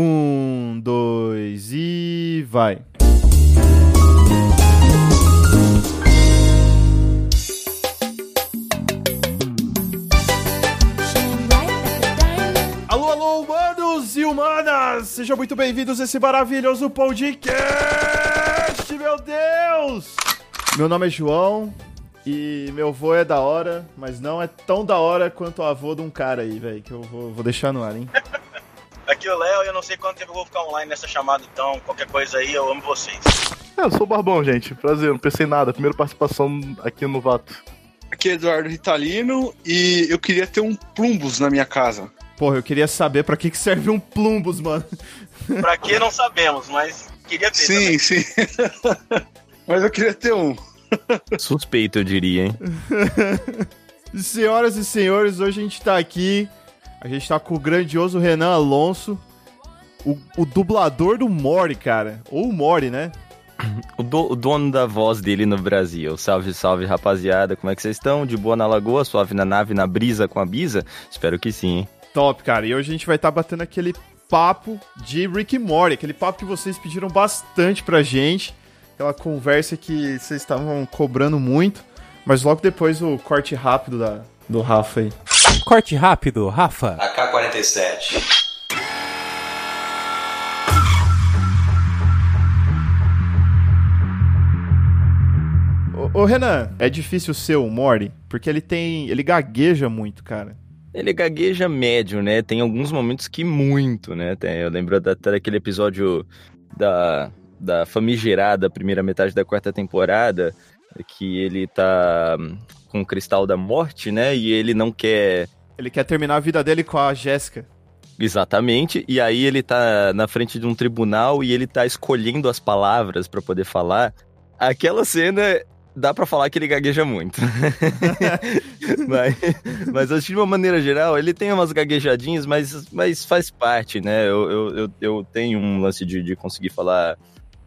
Um, dois e vai. Alô, alô, humanos e humanas! Sejam muito bem-vindos a esse maravilhoso podcast, meu Deus! Meu nome é João e meu avô é da hora, mas não é tão da hora quanto o avô de um cara aí, velho, que eu vou, vou deixar no ar, hein? Aqui é o Léo e eu não sei quanto tempo eu vou ficar online nessa chamada, então qualquer coisa aí, eu amo vocês. É, eu sou o Barbão, gente. Prazer, não pensei em nada. Primeira participação aqui no Vato. Aqui é Eduardo Ritalino e eu queria ter um Plumbus na minha casa. Porra, eu queria saber pra que, que serve um plumbus, mano. Pra que não sabemos, mas queria ter. também. Sim, sim. Mas eu queria ter um. Suspeito, eu diria, hein? Senhoras e senhores, hoje a gente tá aqui. A gente tá com o grandioso Renan Alonso, o, o dublador do Mori, cara. Ou o Mori, né? O, do- o dono da voz dele no Brasil. Salve, salve, rapaziada. Como é que vocês estão? De boa na lagoa, suave na nave, na brisa com a bisa? Espero que sim, hein? Top, cara. E hoje a gente vai estar batendo aquele papo de Rick e Morty, aquele papo que vocês pediram bastante pra gente. Aquela conversa que vocês estavam cobrando muito. Mas logo depois o corte rápido da, do Rafa aí. Corte rápido, Rafa. AK-47. Ô, Renan, é difícil ser o Morty, porque ele tem. ele gagueja muito, cara. Ele gagueja médio, né? Tem alguns momentos que muito, né? Tem- eu lembro até daquele episódio da, da famigerada primeira metade da quarta temporada, que ele tá hum, com o cristal da morte, né? E ele não quer Ele quer terminar a vida dele com a Jéssica. Exatamente, e aí ele tá na frente de um tribunal e ele tá escolhendo as palavras pra poder falar. Aquela cena dá pra falar que ele gagueja muito. mas, mas acho que de uma maneira geral, ele tem umas gaguejadinhas, mas, mas faz parte, né? Eu, eu, eu, tenho um lance de, de conseguir falar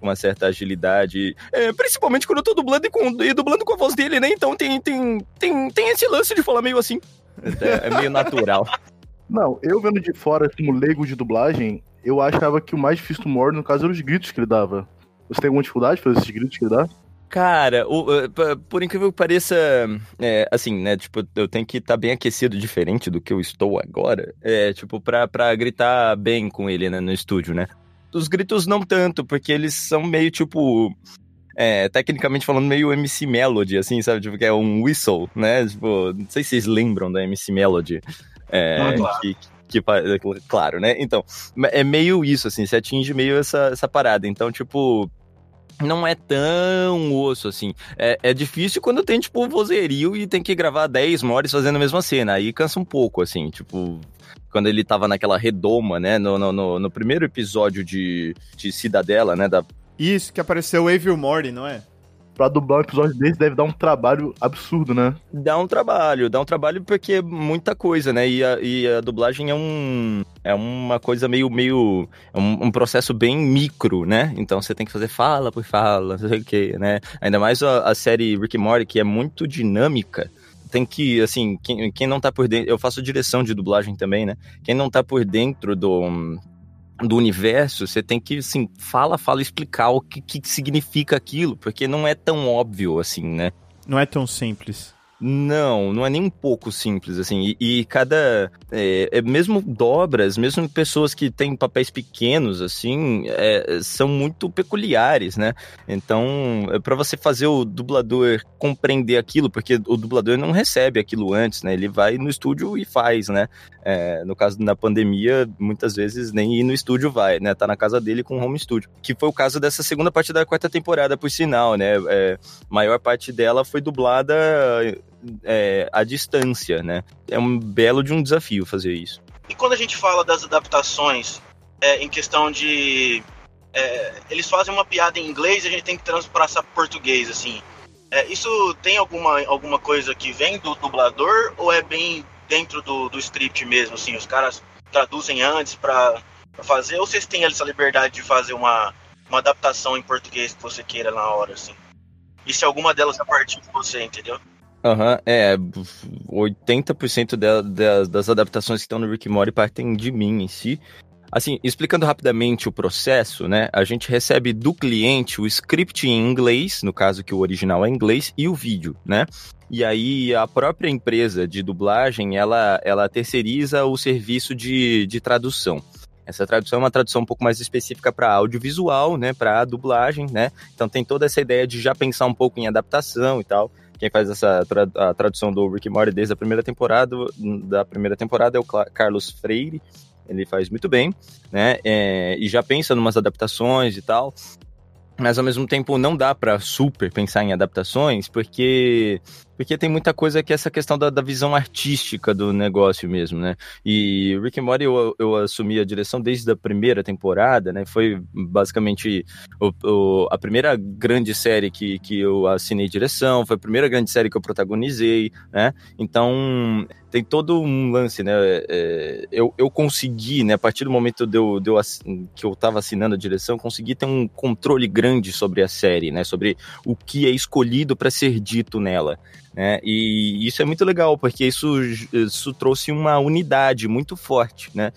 uma certa agilidade, é, principalmente quando eu tô dublando e, com, e dublando com a voz dele, né? Então tem, tem, tem, tem esse lance de falar meio assim. É, é meio natural. Não, eu vendo de fora como leigo de dublagem, eu achava que o mais difícil do Mord, no caso, eram os gritos que ele dava. Você tem alguma dificuldade pra fazer esses gritos que ele dá? Cara, por incrível que pareça, é, assim, né, tipo, eu tenho que estar bem aquecido, diferente do que eu estou agora, é, tipo, pra, pra gritar bem com ele, né, no estúdio, né. Os gritos não tanto, porque eles são meio, tipo, é, tecnicamente falando, meio MC Melody, assim, sabe, tipo, que é um whistle, né, tipo, não sei se vocês lembram da MC Melody, é, Ah, claro. que, que, claro, né, então, é meio isso, assim, você atinge meio essa, essa parada, então, tipo, não é tão osso assim. É, é difícil quando tem, tipo, vozerio e tem que gravar 10 mores fazendo a mesma cena. Aí cansa um pouco, assim, tipo. Quando ele tava naquela redoma, né? No, no, no, no primeiro episódio de, de Cidadela, né? Da, Isso, que apareceu o Evil Morty, não é? Pra dublar um episódio desse deve dar um trabalho absurdo, né? dá um trabalho, dá um trabalho porque é muita coisa, né? E a, e a dublagem é um. É uma coisa meio. meio é um, um processo bem micro, né? Então você tem que fazer fala por fala, não sei o quê, né? Ainda mais a, a série Rick and Morty, que é muito dinâmica. Tem que, assim, quem, quem não tá por dentro. Eu faço direção de dublagem também, né? Quem não tá por dentro do. Do universo, você tem que, assim, fala, fala, explicar o que, que significa aquilo, porque não é tão óbvio assim, né? Não é tão simples. Não, não é nem um pouco simples, assim. E, e cada. É, é mesmo dobras, mesmo pessoas que têm papéis pequenos, assim, é, são muito peculiares, né? Então, é para você fazer o dublador compreender aquilo, porque o dublador não recebe aquilo antes, né? Ele vai no estúdio e faz, né? É, no caso da pandemia, muitas vezes nem ir no estúdio vai, né? Tá na casa dele com home studio. Que foi o caso dessa segunda parte da quarta temporada, por sinal, né? É, maior parte dela foi dublada é, à distância, né? É um belo de um desafio fazer isso. E quando a gente fala das adaptações é, em questão de. é, eles fazem uma piada em inglês e a gente tem que transpassar português, assim. É, isso tem alguma, alguma coisa que vem do dublador ou é bem dentro do, do script mesmo, assim? Os caras traduzem antes para fazer ou vocês têm essa liberdade de fazer uma, uma adaptação em português que você queira na hora, assim? E se alguma delas é a partir de você, entendeu? Aham, é. 80% da- das, adaptações que estão no Rick Morty partem de mim em si. Assim, explicando rapidamente o processo, né? A gente recebe do cliente o script em inglês, no caso que o original é inglês, e o vídeo, né? E aí a própria empresa de dublagem, ela, ela terceiriza o serviço de, de tradução. Essa tradução é uma tradução um pouco mais específica para audiovisual, né, para dublagem, né? Então tem toda essa ideia de já pensar um pouco em adaptação e tal. Quem faz essa a tradução do Rick Morty desde a primeira temporada, da primeira temporada é o Carlos Freire. Ele faz muito bem, né? É, e já pensa em umas adaptações e tal mas ao mesmo tempo não dá para super pensar em adaptações, porque porque tem muita coisa que é essa questão da, da visão artística do negócio mesmo, né? E Rick and Morty eu, eu assumi a direção desde a primeira temporada, né? Foi basicamente o, o, a primeira grande série que, que eu assinei direção, foi a primeira grande série que eu protagonizei, né? Então tem todo um lance, né? É, eu, eu consegui, né? A partir do momento de eu, de eu, que eu tava assinando a direção, consegui ter um controle grande sobre a série, né? Sobre o que é escolhido para ser dito nela. Né? E isso é muito legal, porque isso, isso trouxe uma unidade muito forte, né?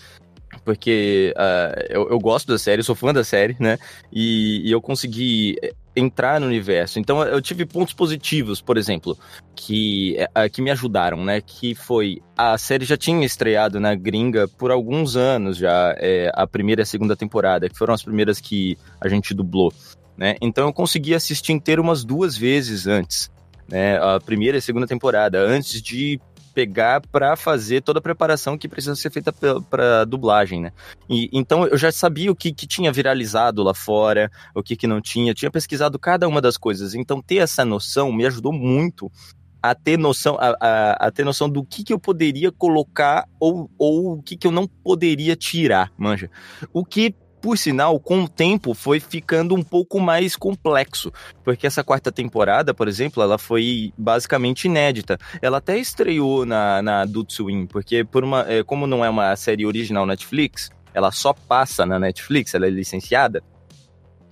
Porque uh, eu, eu, gosto da série, sou fã da série, né? E, e, eu consegui entrar no universo. Então eu tive pontos positivos, por exemplo, que, uh, que me ajudaram, né? Que foi a série já tinha estreado na gringa por alguns anos já, é, a primeira e a segunda temporada, que foram as primeiras que a gente dublou. Né? Então eu consegui assistir inteiro umas duas vezes antes né, a primeira e segunda temporada, antes de pegar para fazer toda a preparação que precisa ser feita para dublagem, né? E então eu já sabia o que, que tinha viralizado lá fora, o que, que não tinha, tinha pesquisado cada uma das coisas. Então ter essa noção me ajudou muito a ter noção, a, a, a, ter noção do que, que eu poderia colocar ou, ou o que, que eu não poderia tirar, manja. O que por sinal, com o tempo foi ficando um pouco mais complexo, porque essa quarta temporada, por exemplo, ela foi basicamente inédita. Ela até estreou na, na Adult Swim, porque por uma, é, como não é uma série original Netflix, ela só passa na Netflix, ela é licenciada.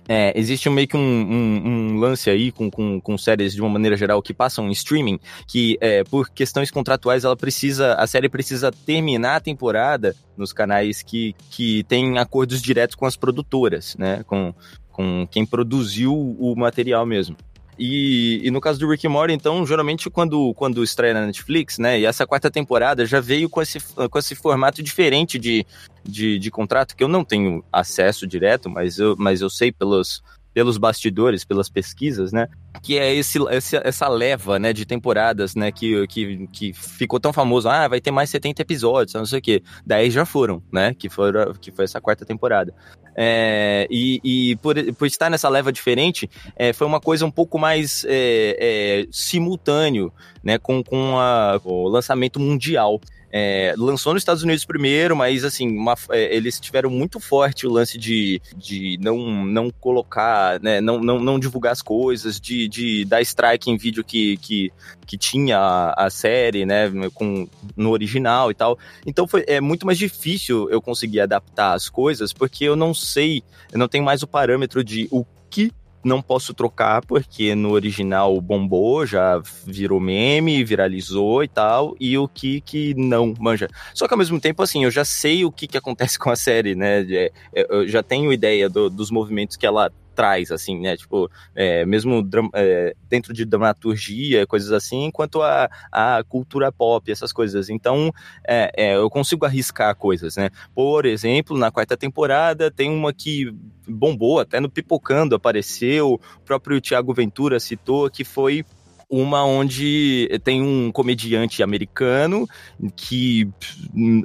É, existe meio que um, um, um, lance aí com, com, com, séries de uma maneira geral que passam em streaming, que é, por questões contratuais ela precisa, a série precisa terminar a temporada nos canais que, que têm acordos diretos com as produtoras, né? Com, com quem produziu o material mesmo. E, e, no caso do Rick and Morty, então, geralmente quando, quando estreia na Netflix, né, e essa quarta temporada já veio com esse, com esse formato diferente de, de, de contrato, que eu não tenho acesso direto, mas eu, mas eu sei pelos, pelos bastidores, pelas pesquisas, né? Que é esse, esse, essa leva, né, de temporadas, né, que, que, que ficou tão famoso. Ah, vai ter mais 70 episódios, não sei o quê. Daí já foram, né, que, foram, que foi essa quarta temporada. É, e, e por, por, estar nessa leva diferente, é, foi uma coisa um pouco mais é, é simultâneo, né, com, com a, o lançamento mundial. É, lançou nos Estados Unidos primeiro, mas assim, uma, é, eles tiveram muito forte o lance de, de não, não colocar, né, não, não, não divulgar as coisas, de, de dar strike em vídeo que, que, que tinha a, a série, né, com, no original e tal. Então foi, é muito mais difícil eu conseguir adaptar as coisas, porque eu não sei, eu não tenho mais o parâmetro de o que não posso trocar porque no original bombou, já virou meme, viralizou e tal, e o que que não, manja. Só que ao mesmo tempo, assim, eu já sei o que que acontece com a série, né? É, é, eu já tenho ideia do, dos movimentos que ela traz, assim, né? Tipo, é, mesmo é, dentro de dramaturgia, coisas assim, quanto a, a cultura pop, essas coisas. Então, é, é, eu consigo arriscar coisas, né? Por exemplo, na quarta temporada tem uma que bombou, até no Pipocando apareceu, o próprio Tiago Ventura citou, que foi uma onde tem um comediante americano que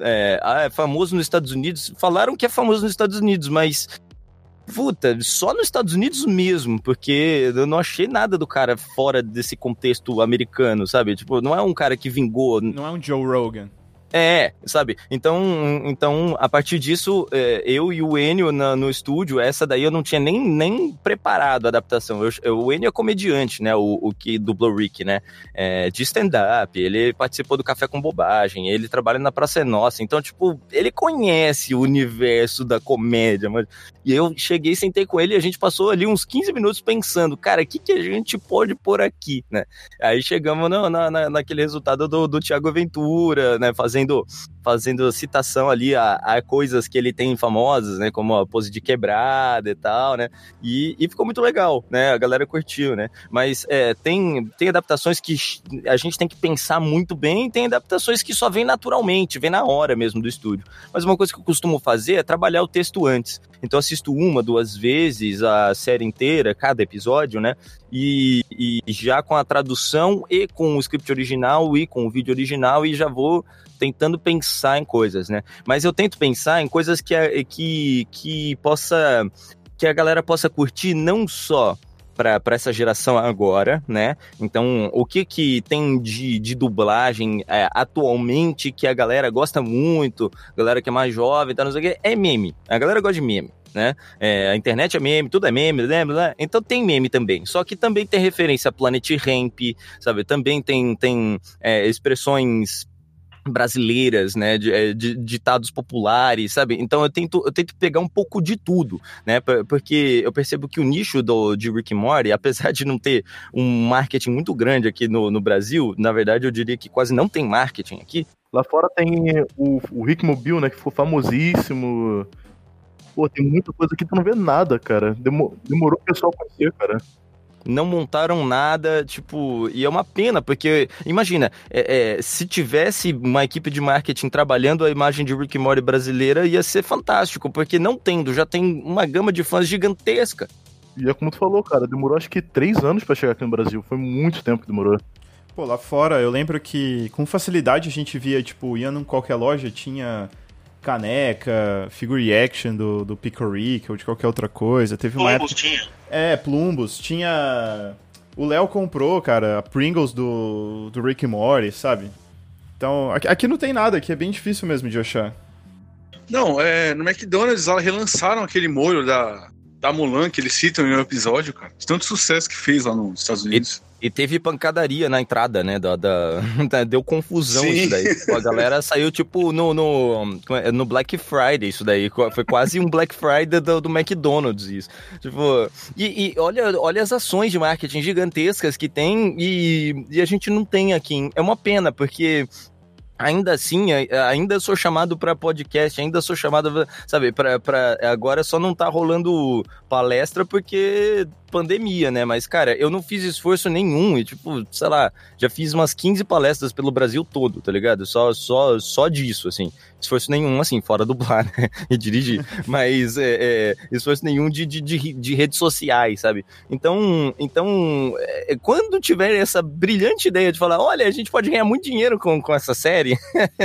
é, é, famoso nos Estados Unidos. Falaram que é famoso nos Estados Unidos, mas puta, só nos Estados Unidos mesmo, porque eu não achei nada do cara fora desse contexto americano, sabe? Tipo, não é um cara que vingou. Não é um Joe Rogan. É, sabe? Então, então a partir disso, é, eu e o Enio na, no estúdio, essa daí eu não tinha nem, nem preparado a adaptação. Eu, eu, o Enio é comediante, né? O, o que dublou Rick, né? É, de stand-up, ele participou do Café com Bobagem, ele trabalha na Praça é Nossa. Então, tipo, ele conhece o universo da comédia. Mas... E eu cheguei, sentei com ele e a gente passou ali uns 15 minutos pensando, cara, o que, que a gente pode pôr aqui, né? Aí chegamos na, na, naquele resultado do, do Thiago Ventura, né? Fazendo fazendo fazendo citação ali a, a, coisas que ele tem famosas, né? Como a pose de quebrada e tal, né? E, e ficou muito legal, né? A galera curtiu, né? Mas é, tem, tem adaptações que a gente tem que pensar muito bem, tem adaptações que só vem naturalmente, vem na hora mesmo do estúdio. Mas uma coisa que eu costumo fazer é trabalhar o texto antes. Então assisto uma, duas vezes a série inteira, cada episódio, né? E, e já com a tradução e com o script original e com o vídeo original e já vou tentando pensar em coisas, né? Mas eu tento pensar em coisas que, que, que possa que a galera possa curtir não só para essa geração agora, né? Então, o que que tem de, de dublagem é, atualmente que a galera gosta muito, galera que é mais jovem, tá, não sei o que, é meme. A galera gosta de meme. Né? É, a internet é meme, tudo é meme, lembra? Então tem meme também. Só que também tem referência a Planet Ramp, sabe? Também tem, tem é, expressões brasileiras, né, de, é, de, ditados populares, sabe? Então eu tento, eu tento pegar um pouco de tudo, né? Porque eu percebo que o nicho do, de Rick Morty, apesar de não ter um marketing muito grande aqui no, no Brasil, na verdade eu diria que quase não tem marketing aqui. Lá fora tem o, o Rick Mobile, né, que ficou famosíssimo. Pô, tem muita coisa aqui que tu não vê nada, cara. Demorou, demorou o pessoal conhecer, cara não montaram nada, tipo, e é uma pena, porque, imagina, é, é, se tivesse uma equipe de marketing trabalhando a imagem de Rick Morty brasileira, ia ser fantástico, porque não tendo, já tem uma gama de fãs gigantesca. E é como tu falou, cara, demorou acho que três anos para chegar aqui no Brasil, foi muito tempo que demorou. Pô, lá fora, eu lembro que com facilidade a gente via, tipo, ia em qualquer loja, tinha caneca, figure action do, do Picoric ou de qualquer outra coisa. Teve uma Plumbus época... tinha. É, Plumbus. Tinha... O Léo comprou, cara, a Pringles do, do Rick Morty, sabe? Então, aqui, aqui, não tem nada, aqui é bem difícil mesmo de achar. Não, é, no McDonald's elas relançaram aquele molho da, da Mulan que eles citam em um episódio, cara. De tanto sucesso que fez lá nos Estados Unidos. E, teve pancadaria na entrada, né? Da, da deu confusão Sim. isso daí. A galera saiu, tipo, no, no, é, no Black Friday, isso daí. Foi quase um Black Friday do, do McDonald's, isso. Tipo, e, e, olha, olha as ações de marketing gigantescas que tem e, e a gente não tem aqui. É uma pena, porque ainda assim, ainda sou chamado para podcast, ainda sou chamado, sabe, para agora só não tá rolando palestra porque pandemia, né? Mas, cara, eu não fiz esforço nenhum e, tipo, sei lá, já fiz umas 15 palestras pelo Brasil todo, tá ligado? Só, só, só disso, assim. Esforço nenhum, assim, fora dublar, né? E dirigir. Mas, é, é, esforço nenhum de, de, de, de, redes sociais, sabe? Então, então é, quando tiver essa brilhante ideia de falar, olha, a gente pode ganhar muito dinheiro com, com essa série,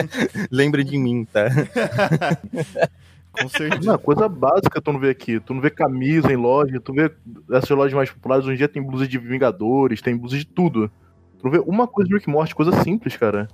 lembre de mim, tá? Com certeza. Não, coisa básica tu não vê aqui. Tu não vê camisa em loja, tu vê essas lojas mais populares, hoje em dia tem blusa de Vingadores, tem blusa de tudo. Tu não vê uma coisa de Rick Morty, coisa simples, cara.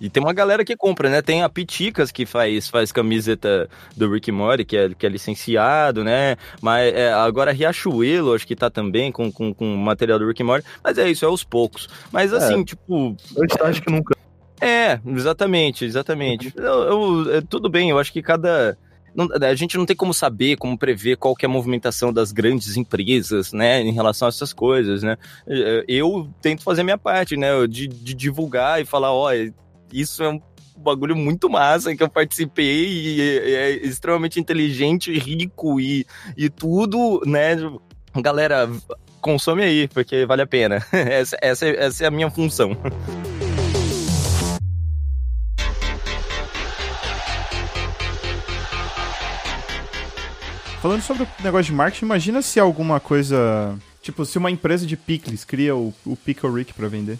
E tem uma galera que compra, né? Tem a Piticas que faz, faz camiseta do Rick Morty, que é, que é licenciado, né? Mas é, agora Riachuelo, acho que tá também com, com, com material do Rick Morty. Mas é isso, é aos poucos. Mas é. assim, é, tipo. Antes tarde que nunca. É, exatamente, exatamente. Eu, eu, é, tudo bem, eu acho que cada não, a gente não tem como saber, como prever qual que é a movimentação das grandes empresas, né, em relação a essas coisas, né. Eu tento fazer minha parte, né, de, de divulgar e falar, ó, isso é um bagulho muito massa que eu participei e é, é extremamente inteligente, rico e, e tudo, né, galera, consome aí, porque vale a pena. essa, essa, essa é a minha função. Falando sobre o negócio de marketing, imagina se alguma coisa. Tipo, se uma empresa de picles cria o, o Pickle Rick pra vender.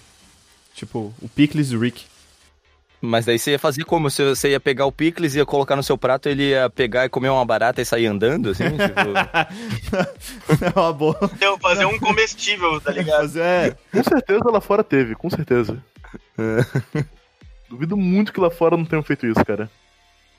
Tipo, o Pickles Rick. Mas daí você ia fazer como? Você ia pegar o picles, ia colocar no seu prato, ele ia pegar e comer uma barata e sair andando, assim? Tipo... é uma boa. Fazer um comestível, tá ligado? Fazer, é. Com certeza lá fora teve, com certeza. É. Duvido muito que lá fora não tenham feito isso, cara.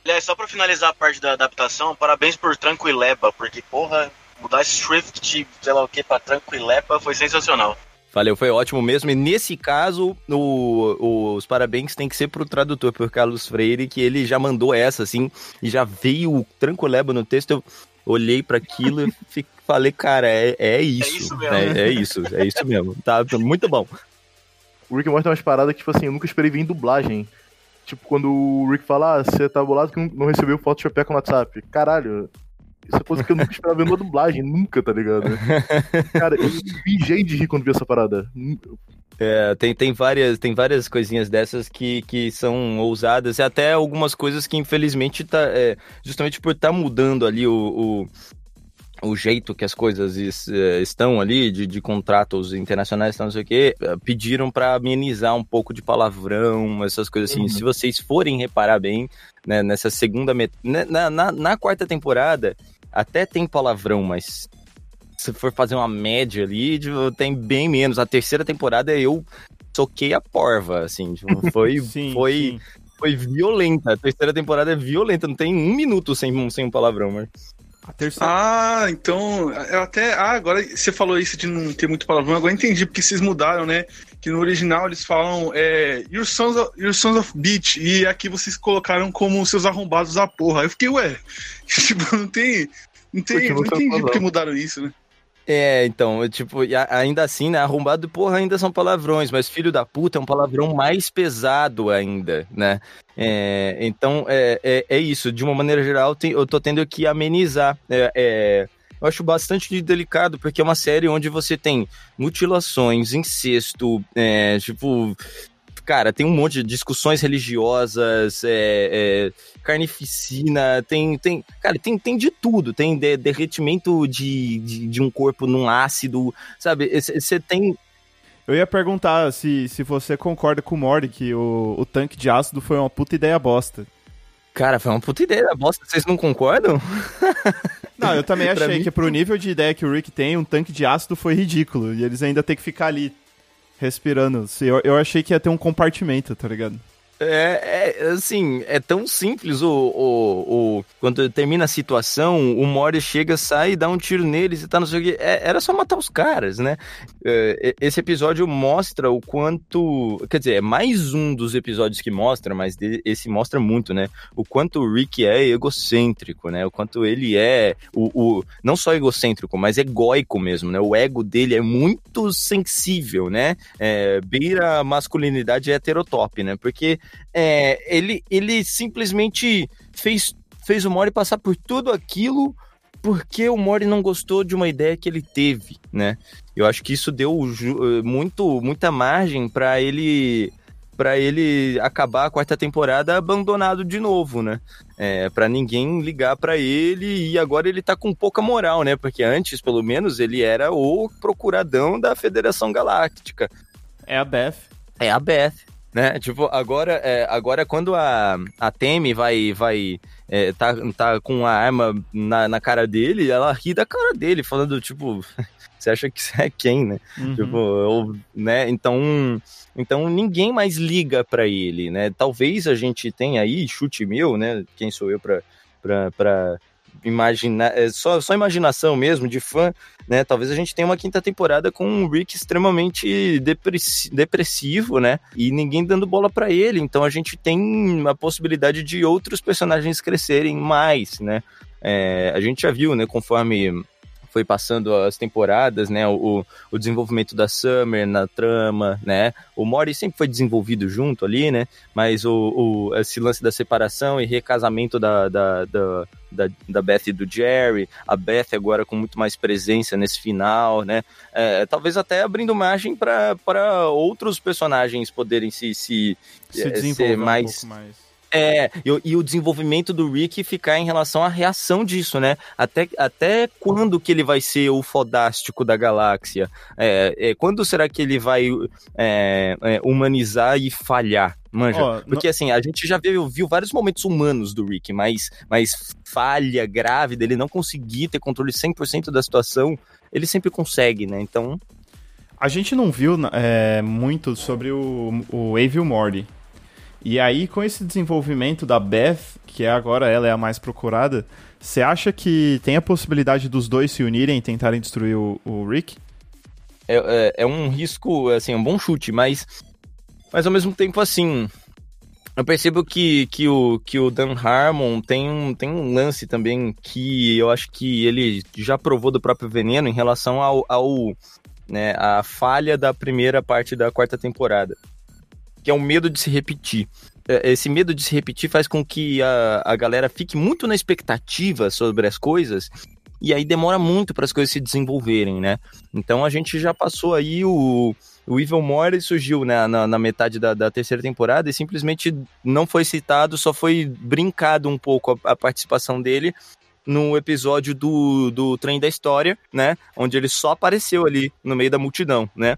Aliás, só pra finalizar a parte da adaptação, parabéns por Tranquileba, porque, porra, mudar Swift de sei lá o que pra Tranquileba foi sensacional. Valeu, foi ótimo mesmo. E nesse caso, o, os parabéns tem que ser pro tradutor, por Carlos Freire, que ele já mandou essa, assim, e já veio o Tranquileba no texto. Eu olhei para aquilo e falei, cara, é, é isso. É isso mesmo. É, é, isso, é isso mesmo. Tá muito bom. O Rick Morty tem umas paradas que, tipo assim, eu nunca esperei vir em dublagem. Tipo, quando o Rick fala, ah, você tá bolado que não recebeu foto de Chopeca no WhatsApp. Caralho, isso é coisa que eu nunca esperava ver numa dublagem, nunca, tá ligado? Cara, eu vi de rir quando vi essa parada. É, tem, tem, várias, tem várias coisinhas dessas que, que são ousadas, e até algumas coisas que infelizmente tá. É, justamente por estar tá mudando ali o, o, o, jeito que as coisas is, é, estão ali, de, de contratos internacionais, não sei o quê, é, pediram para amenizar um pouco de palavrão, essas coisas assim. Uhum. Se vocês forem reparar bem, né, nessa segunda metade. Né, na, na, na quarta temporada até tem palavrão, mas se for fazer uma média ali, tipo, tem bem menos. A terceira temporada eu soquei a porva, assim, tipo, foi, sim, foi, sim. foi violenta. A terceira temporada é violenta, não tem um minuto sem, sem um palavrão, mas... A. Ah, então, eu até, ah, agora você falou isso de não ter muito palavrão, agora entendi porque vocês mudaram, né? Que no original eles falam é, Your Sons of, Your Sons of Beach, e aqui vocês colocaram como seus arrombados da porra. Aí eu fiquei, ué, tipo, não tem, não, tem, não entendi porque mudaram isso, né? É, então, tipo, ainda assim, né? Arrombado, porra, ainda são palavrões, mas filho da puta é um palavrão mais pesado ainda, né? É, então, é, é, é, isso. De uma maneira geral, eu tô tendo que amenizar. É, é, eu acho bastante delicado, porque é uma série onde você tem mutilações, incesto, é, tipo, cara, tem um monte de discussões religiosas, é, é, carnificina, tem, tem, cara, tem, tem de tudo, tem de, derretimento de, de, de, um corpo num ácido, sabe? Você tem... Eu ia perguntar se, se você concorda com o Mori que o, o tanque de ácido foi uma puta ideia bosta. Cara, foi uma puta ideia bosta, vocês não concordam? Não, eu também achei que pro nível de ideia que o Rick tem, um tanque de ácido foi ridículo. E eles ainda têm que ficar ali respirando. Eu, eu achei que ia ter um compartimento, tá ligado? É, é, assim, é tão simples o, o, o, Quando termina a situação, o Mori chega, sai dá um tiro neles e tá no sei É, era só matar os caras, né? É, esse episódio mostra o quanto. Quer dizer, é mais um dos episódios que mostra, mas esse mostra muito, né? O quanto o Rick é egocêntrico, né? O quanto ele é. O, o, não só egocêntrico, mas egóico mesmo, né? O ego dele é muito sensível, né? É, beira a masculinidade heterotop, né? Porque é, ele, ele simplesmente fez, fez o Mori passar por tudo aquilo porque o Mori não gostou de uma ideia que ele teve, né? Eu acho que isso deu muito, muita margem para ele para ele acabar a quarta temporada abandonado de novo, né? É, para ninguém ligar para ele e agora ele tá com pouca moral, né? Porque antes, pelo menos, ele era o procuradão da Federação Galáctica. É a Beth. É a Beth né? Tipo, agora, é, agora quando a, a Temi vai, vai é, tá, tá com a arma na, na cara dele, ela ri da cara dele, falando, tipo, você acha que você é quem, né? Uhum. Tipo, eu, né? Então, então ninguém mais liga para ele, né? Talvez a gente tenha aí, chute meu, né? Quem sou eu pra, pra, pra imaginar, é só, só imaginação mesmo, de fã, né? Talvez a gente tenha uma quinta temporada com um Rick extremamente depressivo, né? E ninguém dando bola para ele. Então a gente tem a possibilidade de outros personagens crescerem mais, né? É, a gente já viu, né? Conforme foi passando as temporadas, né? O, o desenvolvimento da Summer na trama, né? O Mori sempre foi desenvolvido junto ali, né? Mas o, o esse lance da separação e recasamento da, da, da da, da Beth e do Jerry, a Beth agora com muito mais presença nesse final, né? É, talvez até abrindo margem para outros personagens poderem se, se, se é, ser mais, um mais é, e, e, o desenvolvimento do Rick ficar em relação à reação disso, né? Até, até quando que ele vai ser o fodástico da galáxia? É, é quando será que ele vai é, é, humanizar e falhar? Manja. Oh, Porque assim, a gente já viu, viu, vários momentos humanos do Rick, mas, mas falha grave dele não conseguir ter controle 100% da situação, ele sempre consegue, né? Então... A gente não viu é, muito sobre o, o Avil Morty. E aí, com esse desenvolvimento da Beth, que é agora ela é a mais procurada, você acha que tem a possibilidade dos dois se unirem e tentarem destruir o, o Rick? É, é, é, um risco, assim, um bom chute, mas, mas ao mesmo tempo, assim, eu percebo que, que, o, que o Dan Harmon tem um, tem um lance também que eu acho que ele já provou do próprio veneno em relação ao, ao né, a falha da primeira parte da quarta temporada que é o medo de se repetir. é, esse medo de se repetir faz com que a, a galera fique muito na expectativa sobre as coisas e aí demora muito para as coisas se desenvolverem, né? Então a gente já passou aí o, o Evil Mori surgiu né, na, na metade da, da, terceira temporada e simplesmente não foi citado, só foi brincado um pouco a, a participação dele no episódio do, do Trem da História, né? Onde ele só apareceu ali no meio da multidão, né?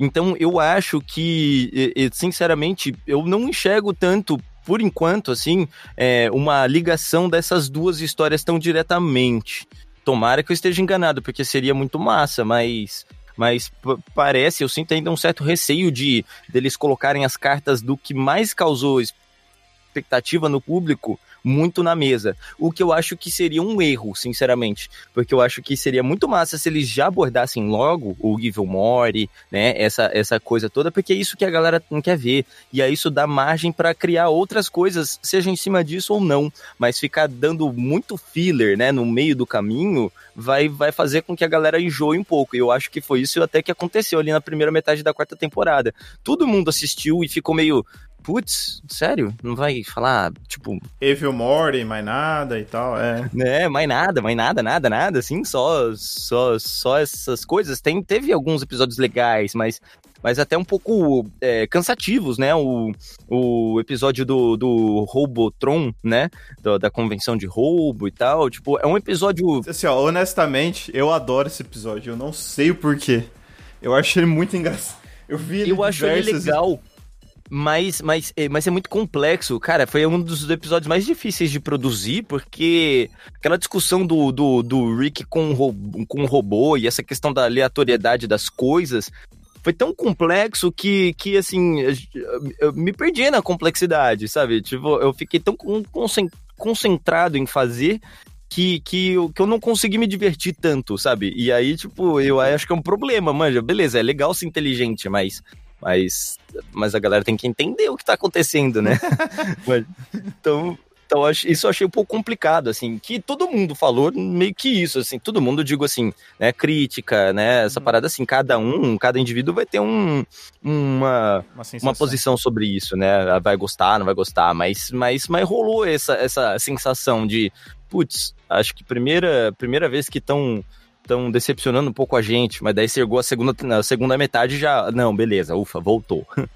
Então eu acho que, sinceramente, eu não enxergo tanto por enquanto, assim, é, uma ligação dessas duas histórias tão diretamente. Tomara que eu esteja enganado, porque seria muito massa, mas. Mas parece, eu sinto ainda um certo receio de deles colocarem as cartas do que mais causou expectativa no público muito na mesa. O que eu acho que seria um erro, sinceramente. Porque eu acho que seria muito massa se eles já abordassem logo o Evil Mori, né? Essa, essa coisa toda, porque é isso que a galera não quer ver. E aí isso dá margem para criar outras coisas, seja em cima disso ou não. Mas ficar dando muito filler, né, no meio do caminho, vai, vai fazer com que a galera enjoe um pouco. E eu acho que foi isso até que aconteceu ali na primeira metade da quarta temporada. Todo mundo assistiu e ficou meio, Putz, sério? Não vai falar, tipo. Evil Morty, mais nada e tal, é. É, mais nada, mais nada, nada, nada, assim, só, só, só essas coisas. Tem, teve alguns episódios legais, mas, mas até um pouco é, cansativos, né? O, o episódio do, do Robotron, né? Do, da convenção de roubo e tal. Tipo, é um episódio. Assim, ó, honestamente, eu adoro esse episódio. Eu não sei o porquê. Eu acho ele muito engraçado. Eu vi ele Eu acho ele legal mas, mas, é, mas é muito complexo. Cara, foi um dos episódios mais difíceis de produzir, porque aquela discussão do, do, do Rick com o, com o robô e essa questão da aleatoriedade das coisas foi tão complexo que, que assim, eu me perdi na complexidade, sabe? Tipo, eu fiquei tão concentrado em fazer que, que, eu, que eu não consegui me divertir tanto, sabe? E aí, tipo, eu acho que é um problema, manja. Beleza, é legal ser inteligente, mas mas, mas a galera tem que entender o que tá acontecendo, né? então, então isso eu achei um pouco complicado, assim, que todo mundo falou meio que isso, assim, todo mundo, digo assim, né, crítica, né, essa uhum. parada assim, cada um, cada indivíduo vai ter um, uma, uma, uma, posição sobre isso, né, vai gostar, não vai gostar, mas, mas, mas rolou essa, essa sensação de, putz, acho que primeira, primeira vez que estão estão decepcionando um pouco a gente, mas daí chegou a segunda, a segunda metade já. Não, beleza, ufa, voltou.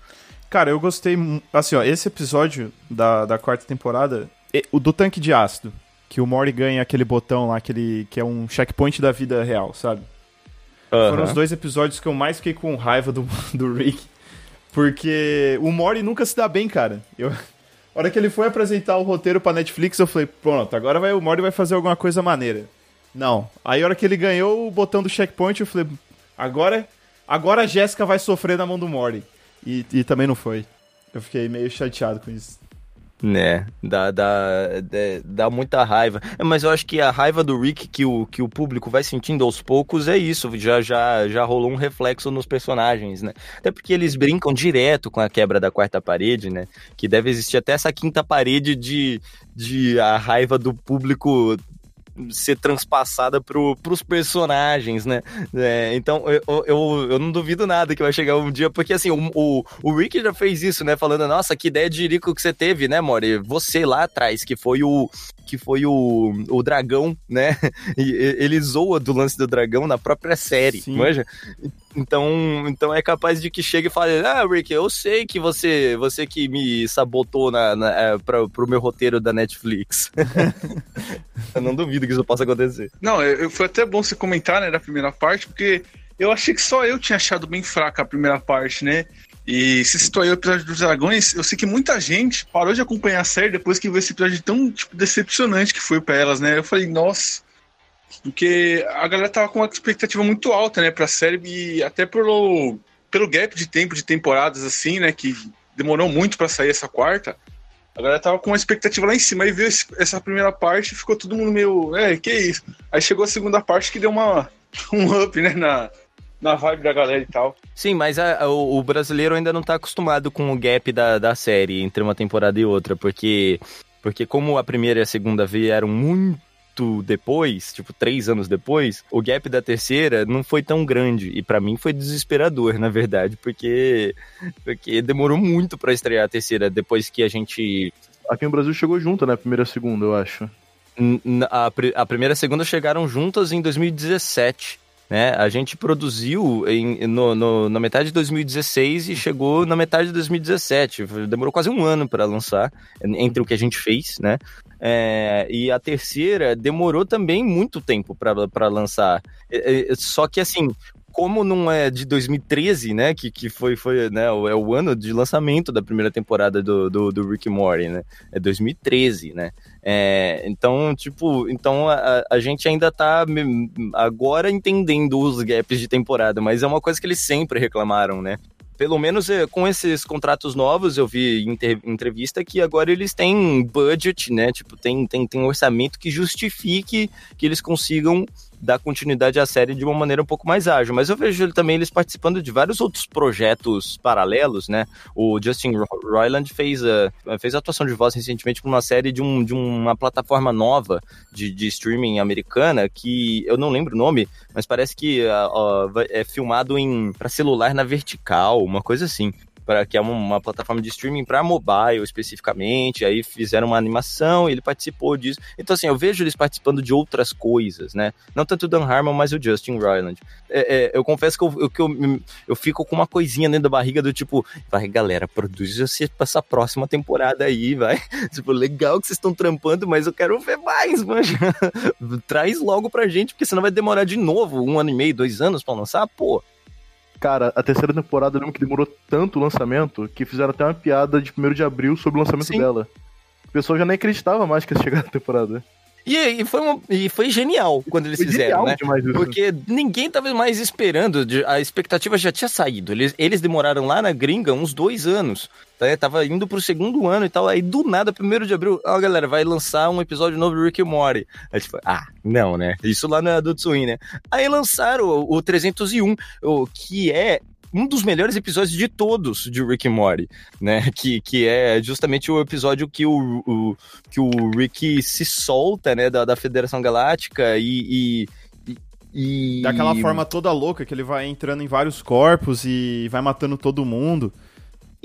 Cara, eu gostei. Assim, ó, esse episódio da, da quarta temporada, o do tanque de ácido, que o Mori ganha aquele botão lá, aquele, que é um checkpoint da vida real, sabe? Uhum. Foram os dois episódios que eu mais fiquei com raiva do, do Rick. Porque o Mori nunca se dá bem, cara. Eu, a hora que ele foi apresentar o roteiro pra Netflix, eu falei, pronto, agora vai, o Mori vai fazer alguma coisa maneira. Não. Aí a hora que ele ganhou o botão do checkpoint, eu falei, agora, agora a Jéssica vai sofrer na mão do Mori. E, e também não foi. Eu fiquei meio chateado com isso. Né, dá, dá, dá, muita raiva. Mas eu acho que a raiva do Rick que o, que o público vai sentindo aos poucos é isso. Já, já, já rolou um reflexo nos personagens, né? Até porque eles brincam direto com a quebra da quarta parede, né? Que deve existir até essa quinta parede de, de a raiva do público ser transpassada pro, pros personagens, né? É, então, eu, eu, eu não duvido nada que vai chegar um dia, porque assim, o, o, o Rick já fez isso, né? Falando, nossa, que ideia de rico que você teve, né, Mori? Você lá atrás, que foi o, que foi o, o dragão, né? E, ele zoa do lance do dragão na própria série, Sim. manja? Então, então é capaz de que chegue e fale, ah, Rick, eu sei que você, você que me sabotou na, na, é, pra, pro meu roteiro da Netflix. eu não duvido que isso possa acontecer. Não, eu, foi até bom você comentar, né, da primeira parte, porque eu achei que só eu tinha achado bem fraca a primeira parte, né? E se citou aí o episódio dos dragões, eu sei que muita gente parou de acompanhar a série depois que viu esse episódio tão tipo, decepcionante que foi para elas, né? Eu falei, nossa. Porque a galera tava com uma expectativa muito alta, né, pra série, e até pelo, pelo gap de tempo de temporadas, assim, né, que demorou muito para sair essa quarta. A galera tava com uma expectativa lá em cima, aí viu essa primeira parte e ficou todo mundo meio, é, que isso? Aí chegou a segunda parte que deu uma, um up, né, na, na vibe da galera e tal. Sim, mas a, a, o, brasileiro ainda não tá acostumado com o gap da, da série entre uma temporada e outra, porque, porque como a primeira e a segunda vieram muito muito depois, tipo três anos depois, o gap da terceira não foi tão grande. E para mim foi desesperador, na verdade, porque, porque demorou muito para estrear a terceira depois que a gente. Aqui no Brasil chegou junto, né? Primeira e segunda, eu acho. A, a primeira e a segunda chegaram juntas em 2017. Né? A gente produziu em, no, no, na metade de 2016 e chegou na metade de 2017. Demorou quase um ano para lançar, entre o que a gente fez, né? É, e a terceira demorou também muito tempo para lançar. É, é, só que assim, como não é de 2013, né, que, que foi, foi né, é o ano de lançamento da primeira temporada do, do, do Rick Morty, né, é 2013, né, é, então, tipo, então a, a gente ainda tá agora entendendo os gaps de temporada, mas é uma coisa que eles sempre reclamaram, né, pelo menos é, com esses contratos novos, eu vi em entrevista que agora eles têm budget, né? Tipo, tem, tem, tem um orçamento que justifique que eles consigam dar continuidade à série de uma maneira um pouco mais ágil. Mas eu vejo ele também eles participando de vários outros projetos paralelos, né? O Justin Roiland fez a, fez a atuação de voz recentemente para uma série de, um, de uma plataforma nova de, de streaming americana que eu não lembro o nome, mas parece que uh, é filmado em para celular na vertical, uma coisa assim para que é uma, plataforma de streaming para mobile especificamente. Aí fizeram uma animação ele participou disso. Então, assim, eu vejo eles participando de outras coisas, né? Não tanto o Dan Harmon, mas o Justin Roiland. É, é, eu confesso que, eu, que eu, eu fico com uma coisinha dentro da barriga do tipo, vai galera, produz essa próxima temporada aí, vai. Tipo, legal que vocês estão trampando, mas eu quero ver mais, mano. Traz logo pra gente, porque senão vai demorar de novo um ano e meio, dois anos pra lançar, pô. Cara, a terceira temporada eu lembro que demorou tanto o lançamento que fizeram até uma piada de 1 de abril sobre o lançamento Sim. dela. O pessoal já nem acreditava mais que ia chegar a temporada. E, e, foi, uma, e foi genial quando eles foi fizeram, né? Porque ninguém tava mais esperando, a expectativa já tinha saído. Eles, eles demoraram lá na gringa uns dois anos. Tá? Tava indo pro segundo ano e tal. Aí do nada, primeiro de abril, ó, oh, galera, vai lançar um episódio novo do Rick and Morty. Aí tipo, ah, não, né? Isso lá na Adult Swim, né? Aí lançaram o, o 301, o, que é um dos melhores episódios de todos de Rick e Morty, né? Que, que é justamente o episódio que o, o que o Rick se solta, né, da, da Federação Galáctica e, e, e... Daquela forma toda louca que ele vai entrando em vários corpos e vai matando todo mundo.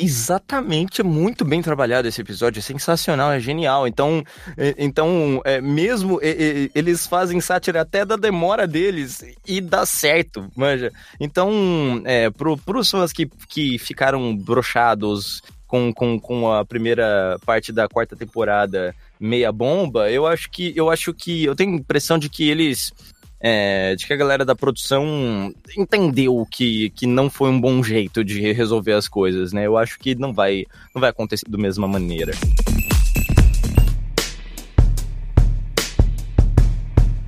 Exatamente, é muito bem trabalhado esse episódio, é sensacional, é genial. Então, é, então é, mesmo é, eles fazem sátira até da demora deles e dá certo, manja. Então, é, pro, pros fãs que, que ficaram brochados com, com, com a primeira parte da quarta temporada meia bomba, eu acho que eu acho que eu tenho a impressão de que eles é, de que a galera da produção entendeu que, que não foi um bom jeito de resolver as coisas, né? Eu acho que não vai, não vai acontecer da mesma maneira.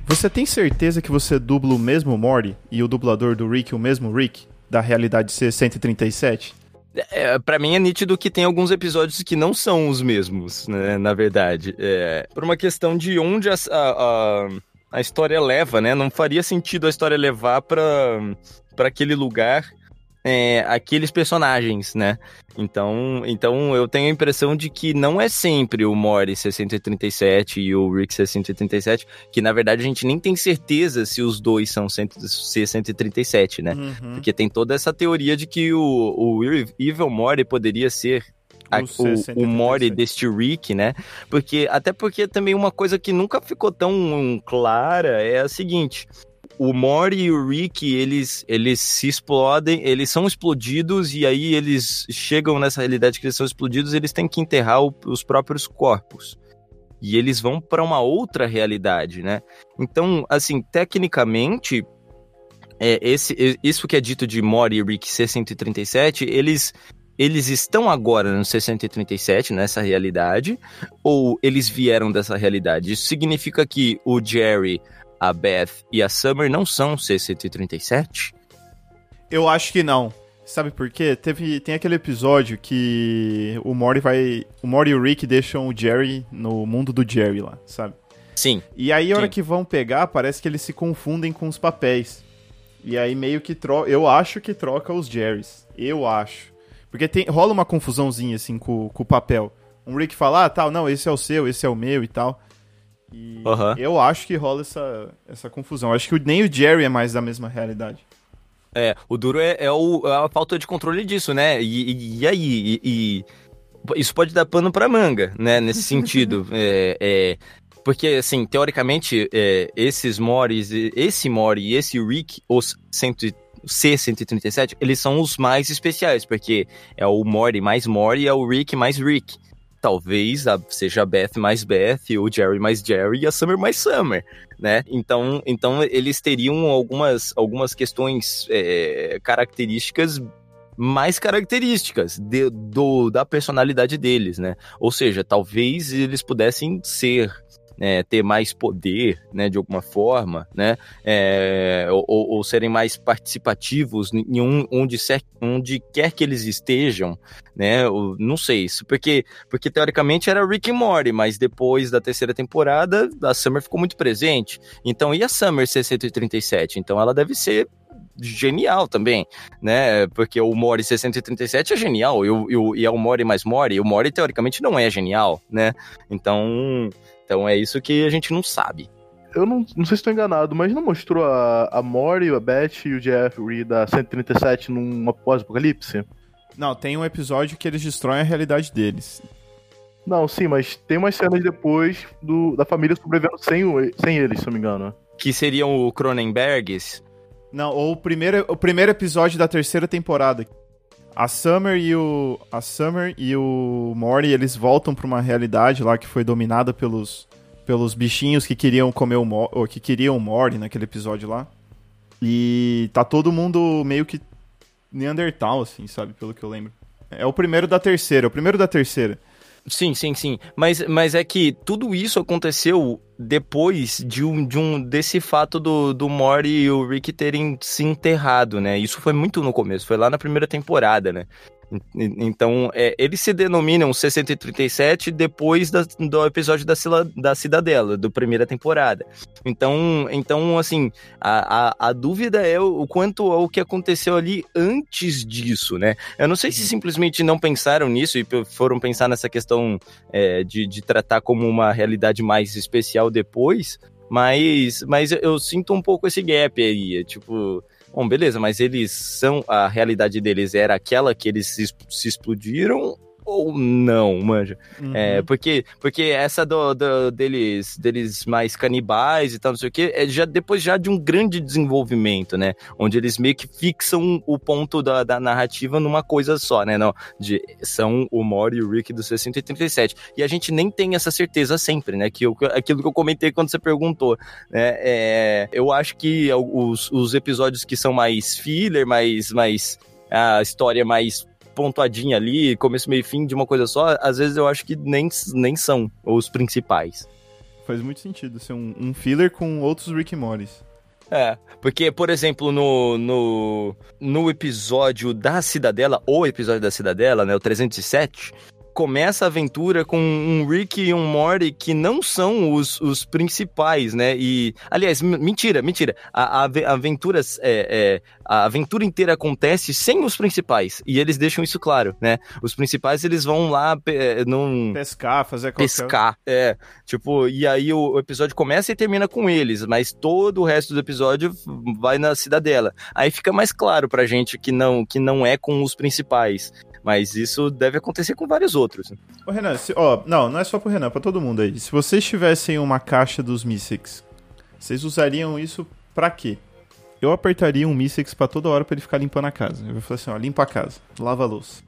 Você tem certeza que você dubla o mesmo Morty e o dublador do Rick o mesmo Rick da realidade ser 137? É, para mim é nítido que tem alguns episódios que não são os mesmos, né, na verdade. É, por uma questão de onde a, a, a a história leva, né? Não faria sentido a história levar para aquele lugar é, aqueles personagens, né? Então, então eu tenho a impressão de que não é sempre o Mori 637 e o Rick 637, que na verdade a gente nem tem certeza se os dois são 137, né? Uhum. Porque tem toda essa teoria de que o, o Evil Mori poderia ser a, o, o Mori deste Rick, né? Porque, até porque também uma coisa que nunca ficou tão clara é a seguinte o Mori e o Rick, eles, eles se explodem, eles são explodidos e aí eles chegam nessa realidade que eles são explodidos, eles têm que enterrar o, os próprios corpos. E eles vão para uma outra realidade, né? Então, assim, tecnicamente, é, esse, isso que é dito de Mori e Rick C-137, eles eles estão agora no 637, nessa realidade, ou eles vieram dessa realidade? Isso significa que o Jerry, a Beth e a Summer não são C-137? Eu acho que não. Sabe por quê? Teve, tem aquele episódio que o Mori vai. O Mori e o Rick deixam o Jerry no mundo do Jerry lá, sabe? Sim. E aí, a hora sim. que vão pegar, parece que eles se confundem com os papéis. E aí meio que troca. Eu acho que troca os Jerrys. Eu acho. Porque tem, rola uma confusãozinha, assim, com, com o papel. Um Rick fala, ah, tal, não, esse é o seu, esse é o meu e tal. E uhum. eu acho que rola essa, essa confusão. Eu acho que nem o Jerry é mais da mesma realidade. É, o duro é, é, o, é a falta de controle disso, né? E, e, e aí? E, isso pode dar pano pra manga, né? Nesse sentido. é, é, porque, assim, teoricamente, é, esses Moris, esse Mori e esse Rick, os C-137, eles são os mais especiais, porque é o Mori mais Mori e é o Rick mais Rick talvez seja a Beth mais Beth, o Jerry mais Jerry e a Summer mais Summer, né? Então, então eles teriam algumas, algumas questões é, características mais características de, do, da personalidade deles, né? Ou seja, talvez eles pudessem ser é, ter mais poder, né, de alguma forma, né, é, ou, ou, serem mais participativos em um, onde, onde quer que eles estejam, né, não sei isso, porque, porque teoricamente era Rick e Morty, mas depois da terceira temporada, a Summer ficou muito presente, então e a Summer ser 137? Então ela deve ser genial também, né? Porque o Mori 637 é genial, e, o, e é o Mori mais Mori, e o Mori teoricamente não é genial, né? Então, então é isso que a gente não sabe. Eu não, não sei se estou enganado, mas não mostrou a, a Mori, a Beth e o Jeffrey da 137 num pós-apocalipse? Não, tem um episódio que eles destroem a realidade deles. Não, sim, mas tem umas cenas depois do, da família sobrevivendo sem, sem eles, se não me engano. Que seriam o Cronenbergs? Não, ou o primeiro, o primeiro episódio da terceira temporada. A Summer e o a Summer e o Mori, eles voltam para uma realidade lá que foi dominada pelos pelos bichinhos que queriam comer o Mori, ou que queriam o Mori naquele episódio lá. E tá todo mundo meio que Neandertal assim, sabe, pelo que eu lembro. É o primeiro da terceira, é o primeiro da terceira. Sim, sim, sim. Mas, mas é que tudo isso aconteceu depois de um, de um desse fato do, do Mori e o Rick terem se enterrado, né? Isso foi muito no começo, foi lá na primeira temporada, né? Então, é, eles se denominam 637 depois da, do episódio da, da Cidadela, do primeira temporada. Então, então assim, a, a, a, dúvida é o, quanto o que aconteceu ali antes disso, né? Eu não sei se uhum. simplesmente não pensaram nisso e foram pensar nessa questão é, de, de tratar como uma realidade mais especial depois, mas, mas eu sinto um pouco esse gap aí, tipo Bom, beleza, mas eles são. A realidade deles era aquela que eles se, se explodiram ou não, manja. Uhum. É, porque, porque essa do, do, deles, deles mais canibais e tal, não sei o que, é já, depois já de um grande desenvolvimento, né? Onde eles meio que fixam o ponto da, da narrativa numa coisa só, né? Não, de, são o Mori e o Rick do 637. E a gente nem tem essa certeza sempre, né? Que eu, aquilo que eu comentei quando você perguntou, né? É, eu acho que os, os episódios que são mais filler, mais, mais a história mais pontuadinha ali, começo, meio fim de uma coisa só, às vezes eu acho que nem, nem são os principais. Faz muito sentido ser um, um filler com outros Rick Morris. É, porque, por exemplo, no, no, no episódio da Cidadela, ou episódio da Cidadela, né, o 307, começa a aventura com um Rick e um Morty que não são os, os principais, né? E, aliás, mentira, mentira. A, a, a aventura, é, é, a aventura inteira acontece sem os principais. E eles deixam isso claro, né? Os principais, eles vão lá é, num... Pescar, fazer qualquer... Pescar, é. Tipo, e aí o, o episódio começa e termina com eles, mas todo o resto do episódio vai na cidadela. Aí fica mais claro pra gente que não, que não é com os principais. Mas isso deve acontecer com vários outros. Ô Renan, se, ó, não, não é só pro Renan, é pra todo mundo aí. Se vocês tivessem uma caixa dos Mystics, vocês usariam isso pra quê? Eu apertaria um Mystics pra toda hora pra ele ficar limpando a casa. Eu vou falar assim, ó, limpa a casa, lava a louça.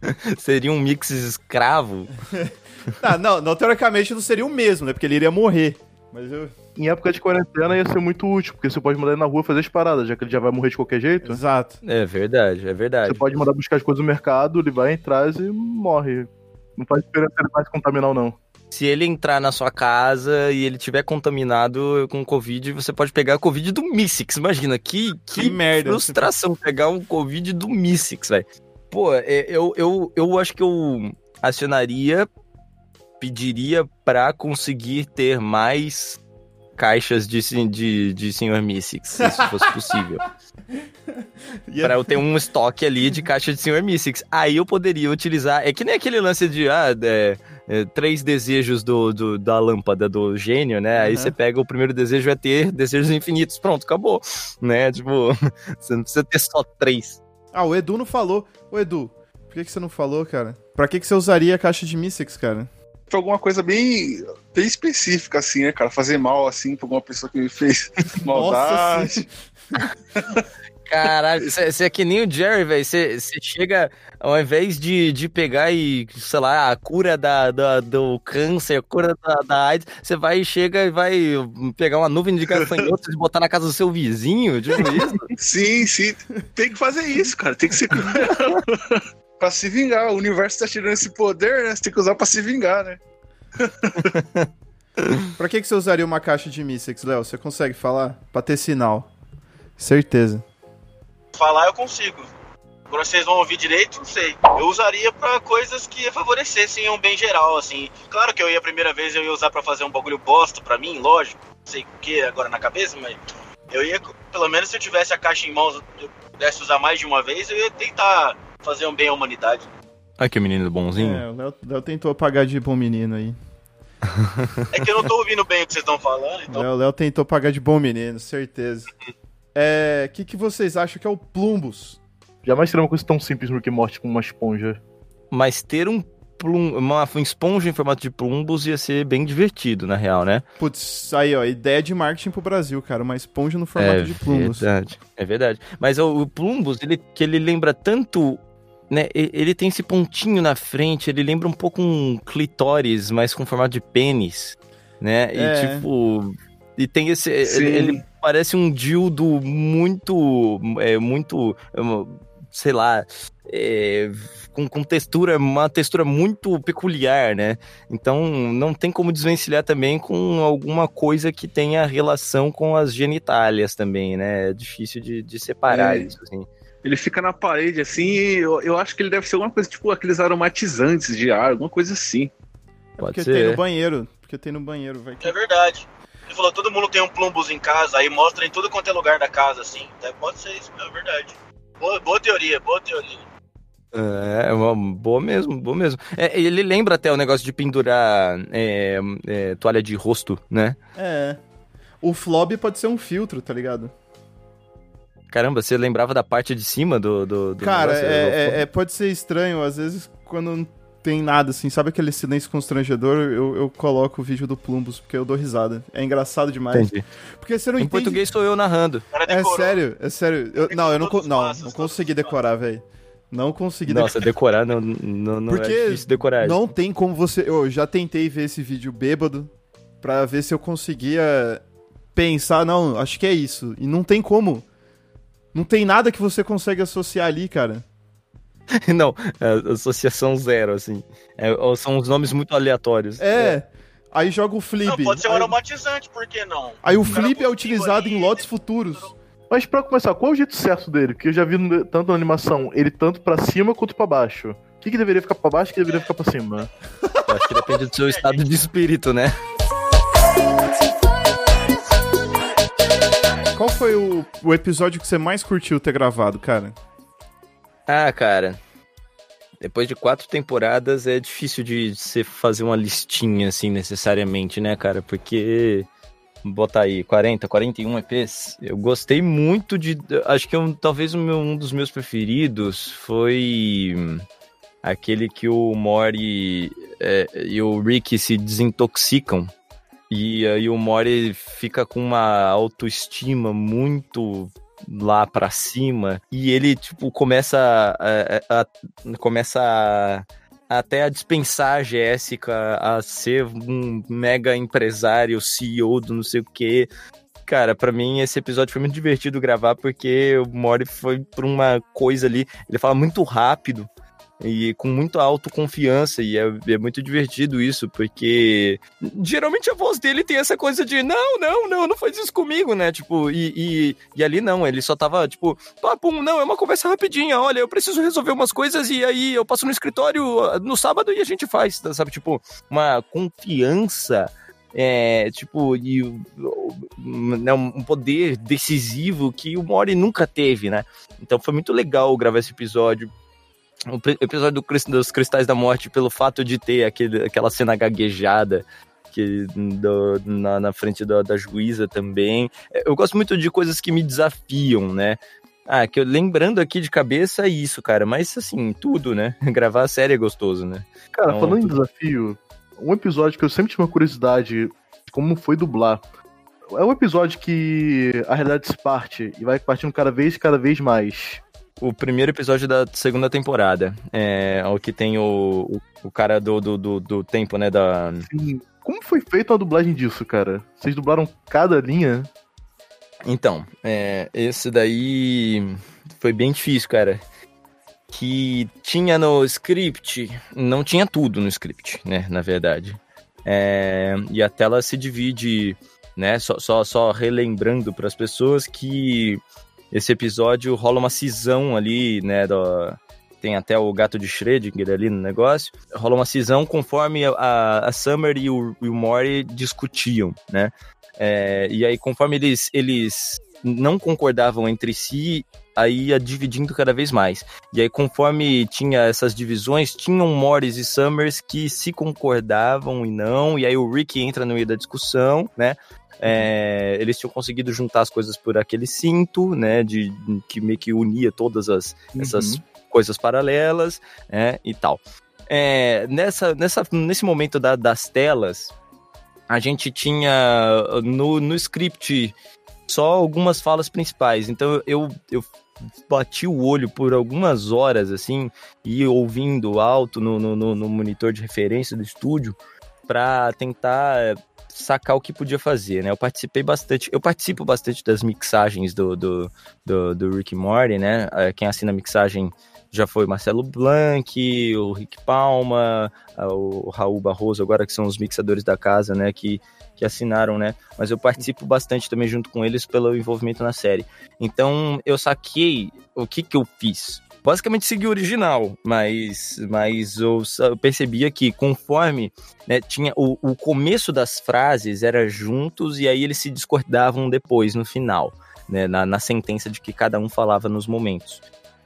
seria um mix escravo? ah, não, não, teoricamente não seria o mesmo, né? Porque ele iria morrer. Mas eu, em época de quarentena ia ser muito útil, porque você pode mandar ele na rua fazer as paradas, já que ele já vai morrer de qualquer jeito. Exato. É verdade, é verdade. Você pode mandar buscar as coisas no mercado, ele vai, traz e morre. Não faz diferença ele vai se contaminar ou não. Se ele entrar na sua casa e ele tiver contaminado com Covid, você pode pegar a Covid do Mystics. Imagina, que, que, que merda. frustração pegar um Covid do Mystics, velho. Pô, é, eu, eu, eu acho que eu acionaria, pediria pra conseguir ter mais caixas de, de, de Sr. Mystics, se isso fosse possível. para eu ter um estoque ali de caixa de Sr. Mystics. Aí eu poderia utilizar. É que nem aquele lance de. Ah, é, é, três desejos do, do, da lâmpada do gênio, né? Uhum. Aí você pega o primeiro desejo é ter desejos infinitos. Pronto, acabou. Né? Tipo, você não precisa ter só três. Ah, o Edu não falou. Ô, Edu, por que, que você não falou, cara? Pra que, que você usaria a caixa de Mystics, cara? Pra alguma coisa bem, bem específica, assim, né, cara? Fazer mal, assim, pra alguma pessoa que me fez maldade. Caralho, você é que nem o Jerry, velho. Você chega, ao invés de, de pegar e, sei lá, a cura da, da do câncer, a cura da, da AIDS, você vai e chega e vai pegar uma nuvem de gafanhotos e botar na casa do seu vizinho, tipo isso? Sim, sim. Tem que fazer isso, cara. Tem que ser. Pra se vingar. O universo tá tirando esse poder, né? Você tem que usar pra se vingar, né? pra que, que você usaria uma caixa de Mystics, Léo? Você consegue falar? Pra ter sinal. Certeza. Falar eu consigo. Agora vocês vão ouvir direito, não sei. Eu usaria para coisas que favorecessem um bem geral, assim. Claro que eu ia a primeira vez, eu ia usar para fazer um bagulho bosta para mim, lógico. Não sei o que agora na cabeça, mas eu ia, pelo menos se eu tivesse a caixa em mãos, eu pudesse usar mais de uma vez, eu ia tentar fazer um bem à humanidade. Ah, que menino bonzinho. É, o Léo, Léo tentou pagar de bom menino aí. É que eu não tô ouvindo bem o que vocês estão falando, então. O Léo tentou pagar de bom menino, certeza. É, o que, que vocês acham que é o Plumbus? Jamais seria uma coisa tão simples do que morte com uma esponja. Mas ter um plum, uma, esponja em formato de plumbus ia ser bem divertido, na real, né? Putz, aí, ó, ideia de marketing pro Brasil, cara. Uma esponja no formato é de plumbus. É verdade, é verdade. Mas o, o plumbus, ele, que ele lembra tanto né, ele tem esse pontinho na frente, ele lembra um pouco um clitóris, mas com formato de pênis, né? E é. tipo, e tem esse, ele, ele, parece um dildo muito, é, muito, sei lá, é, com, com textura, uma textura muito peculiar, né? Então não tem como desvencilhar também com alguma coisa que tenha relação com as genitálias também, né? É difícil de, de separar é. isso, assim. Ele fica na parede assim, eu, eu acho que ele deve ser alguma coisa tipo aqueles aromatizantes de ar, alguma coisa assim. É porque ser. tem no banheiro. Porque tem no banheiro, vai. É verdade. Ele falou, todo mundo tem um plumbus em casa, aí mostra em tudo quanto é lugar da casa, assim. Então, pode ser isso, é verdade. Boa, boa teoria, boa teoria. É, uma boa mesmo, boa mesmo. É, ele lembra até o negócio de pendurar é, é, toalha de rosto, né? É. O flob pode ser um filtro, tá ligado? Caramba, você lembrava da parte de cima do. do, do Cara, é, é, pode ser estranho, às vezes, quando tem nada, assim, sabe aquele silêncio constrangedor? Eu, eu coloco o vídeo do Plumbus, porque eu dou risada. É engraçado demais. Entendi. Porque você não em entende... português sou eu narrando. É sério, é sério. Eu, não, eu não, não, não consegui decorar, velho. Não consegui Nossa, decorar não, não, não é Porque é difícil decorar. Não tem como você. Eu já tentei ver esse vídeo bêbado pra ver se eu conseguia pensar, não, acho que é isso. E não tem como. Não tem nada que você consegue associar ali, cara. Não, é associação zero, assim. É, são os nomes muito aleatórios. É. é. Aí joga o flip. Não, pode ser um aí... aromatizante, por que não? Aí o, o flip é utilizado ali, em lotes futuros. Mas pra começar, qual é o jeito certo dele? Porque eu já vi tanto na animação, ele tanto pra cima quanto pra baixo. O que, que deveria ficar pra baixo e o que deveria ficar pra cima? Eu acho que depende do seu estado de espírito, né? Qual foi o, o episódio que você mais curtiu ter gravado, cara? Ah, cara. Depois de quatro temporadas é difícil de você fazer uma listinha assim necessariamente, né, cara? Porque botar aí 40, 41 EPs. Eu gostei muito de. Acho que um, talvez um dos meus preferidos foi aquele que o Mori é, e o Rick se desintoxicam. E aí o Mori fica com uma autoestima muito lá para cima e ele tipo começa a, a, a começa a, até a dispensar a Jéssica a ser um mega empresário, CEO do não sei o que. Cara, para mim esse episódio foi muito divertido gravar porque o Mori foi por uma coisa ali, ele fala muito rápido e com muita autoconfiança, e é, é, muito divertido isso, porque geralmente a voz dele tem essa coisa de não, não, não, não faz isso comigo, né? Tipo, e, e, e ali não, ele só tava tipo, não, é uma conversa rapidinha, olha, eu preciso resolver umas coisas e aí eu passo no escritório no sábado e a gente faz, sabe? Tipo, uma confiança. É, tipo, e, né, um poder decisivo que o Mori nunca teve, né? Então foi muito legal gravar esse episódio o episódio do, dos Cristais da Morte, pelo fato de ter aquele, aquela cena gaguejada que, do, na, na, frente da, da juíza também. Eu gosto muito de coisas que me desafiam, né? Ah, que eu lembrando aqui de cabeça é isso, cara. Mas assim, tudo, né? Gravar a série é gostoso, né? Cara, então, falando tudo... em desafio, um episódio que eu sempre tive uma curiosidade como foi dublar. É um episódio que a realidade se parte e vai partindo cada vez cada vez mais. O primeiro episódio da segunda temporada. É o que tem o, o, o cara do, do, do, do, tempo, né? Da... Sim. Como foi feita a dublagem disso, cara? Vocês dublaram cada linha? Então, é, esse daí foi bem difícil, cara. Que tinha no script, não tinha tudo no script, né? Na verdade. É, e a tela se divide, né? Só, só, só relembrando para as pessoas que esse episódio rola uma cisão ali, né? Do, tem até o gato de Schrödinger ali no negócio. Rola uma cisão conforme a, a Summer e o, e o Mori discutiam, né? É, e aí, conforme eles, eles não concordavam entre si, aí ia dividindo cada vez mais. E aí, conforme tinha essas divisões, tinham Morris e Summers que se concordavam e não, e aí o Rick entra no meio da discussão, né? É, eles tinham conseguido juntar as coisas por aquele cinto, né? De que meio que unia todas as, uhum. essas coisas paralelas, né? E tal. É, nessa, nessa, nesse momento da, das telas, a gente tinha no, no script só algumas falas principais. Então eu, eu bati o olho por algumas horas, assim, e ouvindo alto no, no, no monitor de referência do estúdio para tentar sacar o que podia fazer, né? Eu participei bastante, eu participo bastante das mixagens do, do, do, do Rick Morty, né? É, quem assina a mixagem já foi Marcelo Blanc, o Rick Palma, o Raul Barroso, agora que são os mixadores da casa, né? Que, que assinaram, né? Mas eu participo bastante também junto com eles pelo envolvimento na série. Então eu saquei o que que eu fiz basicamente segui o original, mas, mas eu, eu percebia que conforme né, tinha o, o começo das frases era juntos e aí eles se discordavam depois no final. Né, na, na sentença de que cada um falava nos momentos.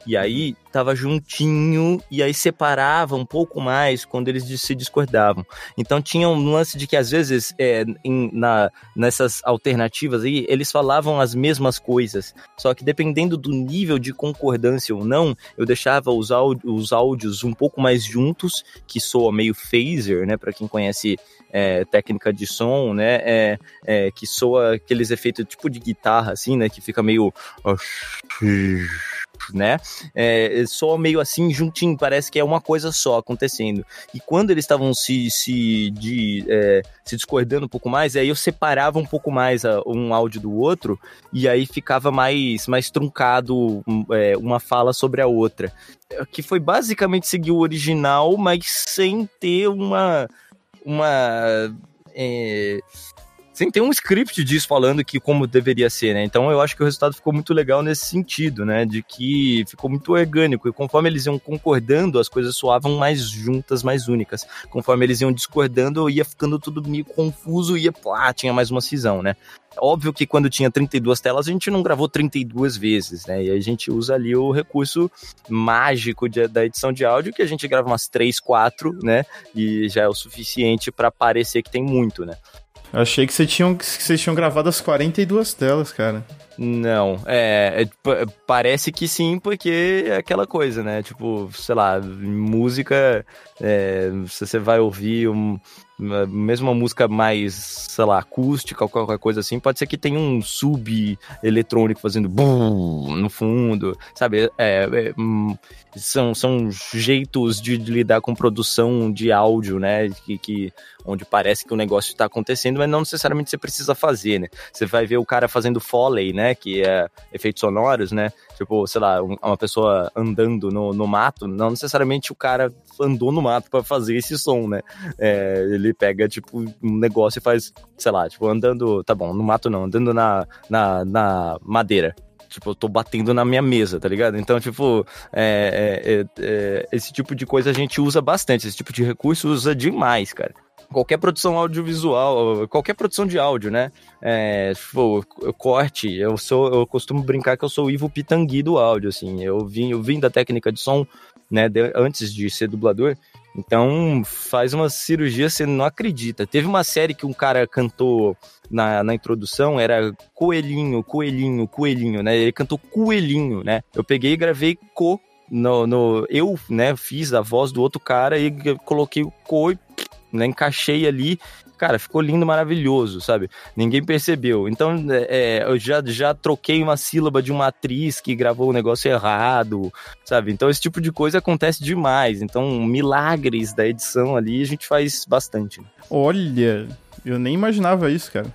E aí tava juntinho e aí separava um pouco mais quando eles se discordavam. Então tinha um lance de que às vezes é, em, na, nessas alternativas aí eles falavam as mesmas coisas, só que dependendo do nível de concordância ou não, eu deixava os, os áudios um pouco mais juntos, que soa meio phaser, né? Para quem conhece é, técnica de som, né? É, é, que soa aqueles efeitos tipo de guitarra, assim, né? Que fica meio né? É, só meio assim juntinho, parece que é uma coisa só acontecendo. E quando eles estavam se, se, de, é, se discordando um pouco mais, aí eu separava um pouco mais a, um áudio do outro e aí ficava mais, mais truncado é, uma fala sobre a outra. Que foi basicamente seguir o original, mas sem ter uma. uma é, sem ter um script disso falando que como deveria ser, né? Então eu acho que o resultado ficou muito legal nesse sentido, né? De que ficou muito orgânico e conforme eles iam concordando, as coisas soavam mais juntas, mais únicas. Conforme eles iam discordando, ia ficando tudo meio confuso e ia, pá, tinha mais uma cisão, né? Óbvio que quando tinha 32 telas, a gente não gravou 32 vezes, né? E a gente usa ali o recurso mágico de, da edição de áudio, que a gente grava umas 3, 4, né? E já é o suficiente para parecer que tem muito, né? Achei que, você tinham, que vocês tinham gravado as 42 telas, cara. Não, é, é, parece que sim, porque é aquela coisa, né? Tipo, sei lá, música, é, se você vai ouvir um, mesmo uma música mais, sei lá, acústica ou qualquer coisa assim, pode ser que tenha um sub eletrônico fazendo bum no fundo, sabe? É, é, hum, são, são jeitos de, lidar com produção de áudio, né? Que, que, onde parece que o negócio está acontecendo, mas não necessariamente você precisa fazer, né? Você vai ver o cara fazendo foley, né? Que é efeitos sonoros, né? Tipo, sei lá, uma pessoa andando no, no mato, não necessariamente o cara andou no mato para fazer esse som, né? É, ele pega, tipo, um negócio e faz, sei lá, tipo, andando, tá bom, no mato não, andando na, na, na madeira. Tipo, eu tô batendo na minha mesa, tá ligado? Então, tipo, é, é, é, é esse tipo de coisa a gente usa bastante, esse tipo de recurso usa demais, cara qualquer produção audiovisual, qualquer produção de áudio, né? É, tipo, corte, eu sou, eu costumo brincar que eu sou o Ivo Pitangui do áudio, assim. Eu vim, eu vim da técnica de som né, de, antes de ser dublador. Então, faz uma cirurgia, você não acredita. Teve uma série que um cara cantou na, na introdução, era Coelhinho, Coelhinho, Coelhinho, né? Ele cantou Coelhinho, né? Eu peguei e gravei Co no, no, eu, né, fiz a voz do outro cara e coloquei o co, né, encaixei ali cara, ficou lindo, maravilhoso, sabe? Ninguém percebeu. Então, é, eu já, já troquei uma sílaba de uma atriz que gravou o um negócio errado, sabe? Então, esse tipo de coisa acontece demais. Então, milagres da edição ali a gente faz bastante. Olha, eu nem imaginava isso, cara.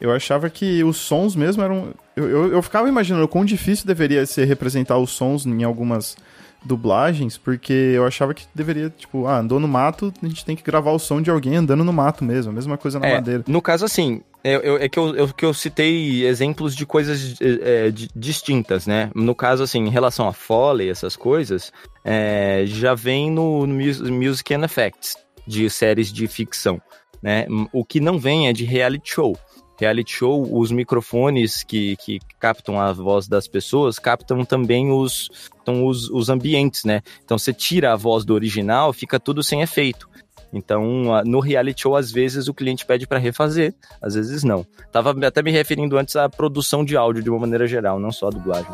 Eu achava que os sons mesmo eram. Eu, eu, eu ficava imaginando o quão difícil deveria ser representar os sons em algumas dublagens, porque eu achava que deveria, tipo, ah, andou no mato, a gente tem que gravar o som de alguém andando no mato mesmo, a mesma coisa na é, madeira. No caso, assim, é, é que eu, eu, que eu citei exemplos de coisas é, de, distintas, né? No caso, assim, em relação a Foley, essas coisas, é, já vem no, no Music and Effects, de séries de ficção, né? O que não vem é de reality show reality show, os microfones que, que captam a voz das pessoas captam também os, então, os, os ambientes, né? Então você tira a voz do original, fica tudo sem efeito. Então, no reality show, às vezes o cliente pede para refazer, às vezes não. Tava até me referindo antes à produção de áudio de uma maneira geral, não só a dublagem.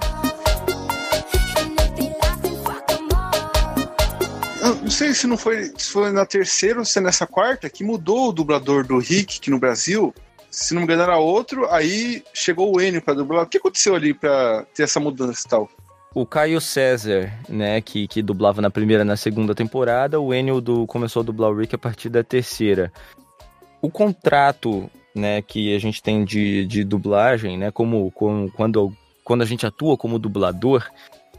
não sei se não foi, se foi na terceira ou se é nessa quarta que mudou o dublador do Rick aqui no Brasil se não me engano era outro, aí chegou o Enio para dublar. O que aconteceu ali para ter essa mudança e tal? O Caio César, né, que, que dublava na primeira e na segunda temporada, o Enio do, começou a dublar o Rick a partir da terceira. O contrato, né, que a gente tem de, de dublagem, né, como, como quando, quando a gente atua como dublador,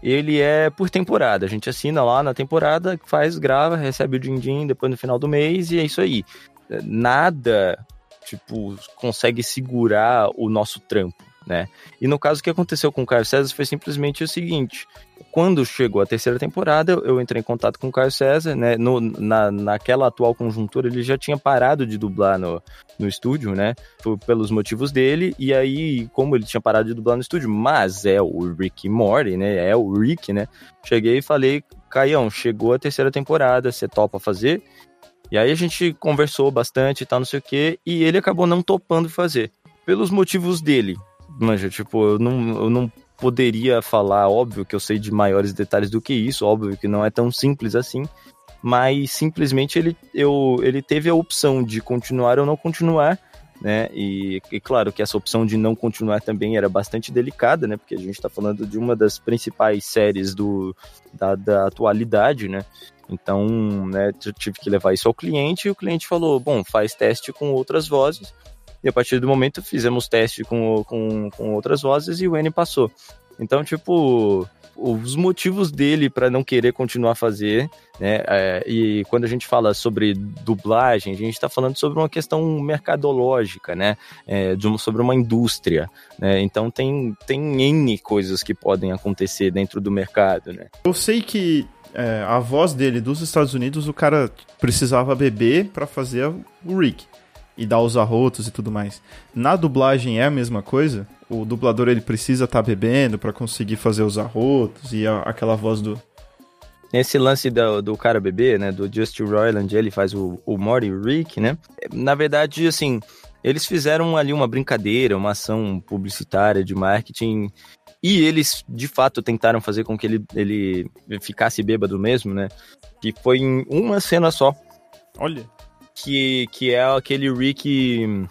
ele é por temporada. A gente assina lá na temporada, faz, grava, recebe o din-din depois no final do mês e é isso aí. Nada tipo, consegue segurar o nosso trampo, né? E no caso, o que aconteceu com o Caio César foi simplesmente o seguinte: quando chegou a terceira temporada, eu entrei em contato com o Caio César, né? No, na, naquela atual conjuntura, ele já tinha parado de dublar no, no estúdio, né? Foi pelos motivos dele, e aí, como ele tinha parado de dublar no estúdio, mas é o Rick Morty, né? É o Rick, né? Cheguei e falei, Caião, chegou a terceira temporada, você topa fazer? E aí a gente conversou bastante e tal, não sei o quê, e ele acabou não topando fazer. Pelos motivos dele. Manja, tipo, eu não, eu não poderia falar, óbvio que eu sei de maiores detalhes do que isso, óbvio que não é tão simples assim, mas simplesmente ele, eu, ele teve a opção de continuar ou não continuar, né? E, e, claro que essa opção de não continuar também era bastante delicada, né? Porque a gente está falando de uma das principais séries do, da, da atualidade, né? Então, né, eu tive que levar isso ao cliente e o cliente falou: bom, faz teste com outras vozes. E a partir do momento fizemos teste com, com, com outras vozes e o N passou. Então, tipo, os motivos dele para não querer continuar a fazer, né? É, e quando a gente fala sobre dublagem, a gente está falando sobre uma questão mercadológica, né? É, de, sobre uma indústria, né? Então tem, tem N coisas que podem acontecer dentro do mercado, né? Eu sei que é, a voz dele dos Estados Unidos, o cara precisava beber para fazer o Rick e dar os arrotos e tudo mais. Na dublagem é a mesma coisa? O dublador ele precisa estar tá bebendo para conseguir fazer os arrotos e a, aquela voz do esse lance do, do cara bebê, né, do Justin Roiland, ele faz o, o Morty Rick, né? Na verdade, assim, eles fizeram ali uma brincadeira, uma ação publicitária de marketing e eles, de fato, tentaram fazer com que ele, ele ficasse bêbado mesmo, né? Que foi em uma cena só. Olha. Que, que é aquele Rick.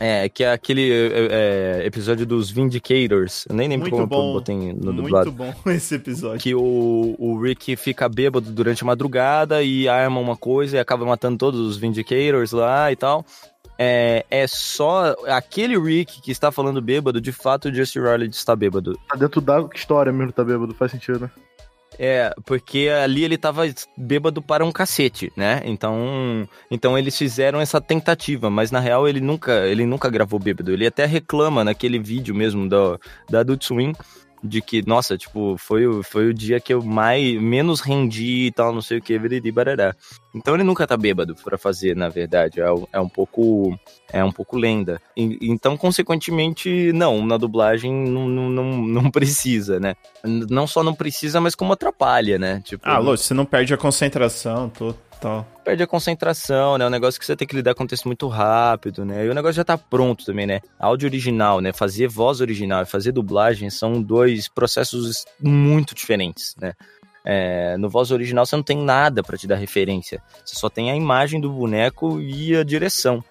É, que é aquele é, é episódio dos Vindicators. Eu nem lembro muito como bom, eu botei no dublado. Muito bom esse episódio. Que o, o Rick fica bêbado durante a madrugada e arma uma coisa e acaba matando todos os Vindicators lá e tal é, é só aquele Rick que está falando bêbado, de fato o Justin Riley está bêbado. Tá dentro da história mesmo, tá bêbado, faz sentido, né? É, porque ali ele tava bêbado para um cacete, né? Então, então eles fizeram essa tentativa, mas na real ele nunca, ele nunca gravou bêbado. Ele até reclama naquele vídeo mesmo da, da Adult Swim de que, nossa, tipo, foi, o, foi o dia que eu mais, menos rendi e tal, não sei o que, viriri, barará. Então ele nunca tá bêbado para fazer, na verdade, é, é, um pouco é um pouco lenda. E, então, consequentemente, não, na dublagem não, não, não precisa, né? Não só não precisa, mas como atrapalha, né? Tipo, ah, Lô, você não perde a concentração, tô, Perde a concentração, né? É um negócio que você tem que lidar com o texto muito rápido, né? E o negócio já tá pronto também, né? Áudio original, né? Fazer voz original e fazer dublagem são dois processos muito diferentes, né? É, no voz original você não tem nada para te dar referência. Você só tem a imagem do boneco e a direção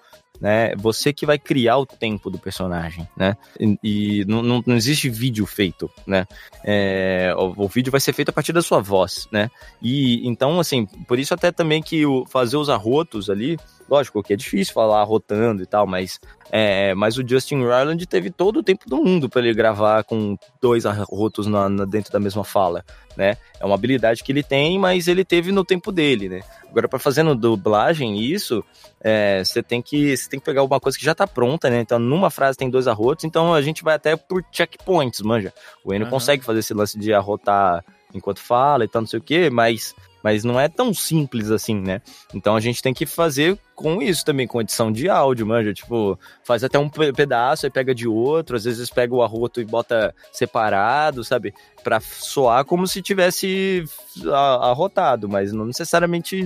né? Você que vai criar o tempo do personagem, né? E, e não, não, existe vídeo feito, né? É, o, o, vídeo vai ser feito a partir da sua voz, né? E então, assim, por isso até também que o, fazer os arrotos ali, lógico que é difícil falar arrotando e tal, mas é, mas o Justin Roiland teve todo o tempo do mundo para ele gravar com dois arrotos na, na, dentro da mesma fala, né? É uma habilidade que ele tem, mas ele teve no tempo dele, né? Agora, para fazer no dublagem isso, é, você tem que tem que pegar alguma coisa que já tá pronta, né? Então, numa frase tem dois arrotos, então a gente vai até por checkpoints, manja. O Eno uhum. consegue fazer esse lance de arrotar enquanto fala e tal, não sei o quê, mas mas não é tão simples assim, né? Então a gente tem que fazer com isso também, com edição de áudio, manja. Tipo, faz até um pedaço, aí pega de outro, às vezes pega o arroto e bota separado, sabe? Pra soar como se tivesse arrotado, mas não necessariamente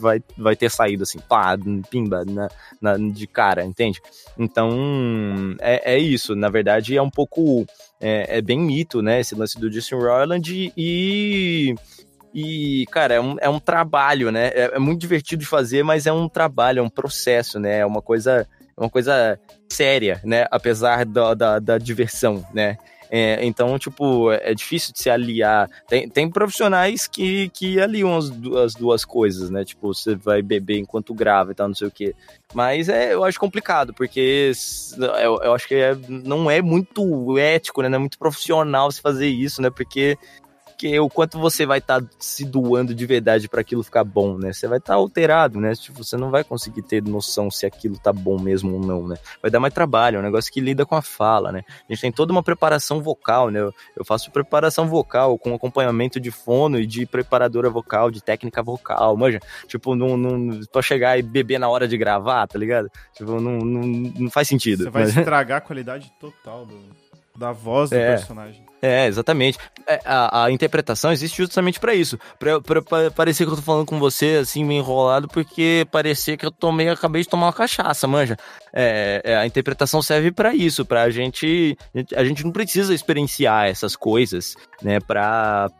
vai, vai ter saído assim, pá, pimba, na, na de cara, entende? Então, é, é isso. Na verdade, é um pouco. É, é bem mito, né? Esse lance do Justin Roiland e e, cara, é um, é um trabalho, né? É, é, muito divertido de fazer, mas é um trabalho, é um processo, né? É uma coisa, é uma coisa séria, né? Apesar da, da, da diversão, né? É, então, tipo, é difícil de se aliar. Tem, tem profissionais que, que aliam as, as duas coisas, né? Tipo, você vai beber enquanto grava e tal, não sei o quê. Mas é, eu acho complicado, porque eu, eu acho que é, não é muito ético, né? Não é muito profissional se fazer isso, né? Porque porque o quanto você vai estar tá se doando de verdade para aquilo ficar bom, né? Você vai estar tá alterado, né? Tipo, você não vai conseguir ter noção se aquilo tá bom mesmo ou não, né? Vai dar mais trabalho, é um negócio que lida com a fala, né? A gente tem toda uma preparação vocal, né? Eu, eu faço preparação vocal com acompanhamento de fono e de preparadora vocal, de técnica vocal, manja. Tipo, não, não, pra chegar e beber na hora de gravar, tá ligado? Tipo, não, não, não faz sentido. Você vai mas... estragar a qualidade total do, da voz do é. personagem. É, exatamente. É, a, a, interpretação existe justamente para isso. Pra, pra, pra, parecer que eu tô falando com você, assim, meio enrolado, porque parecer que eu tomei, acabei de tomar uma cachaça, manja. É, é, a interpretação serve para isso, pra gente. A gente não precisa experienciar essas coisas, né, pra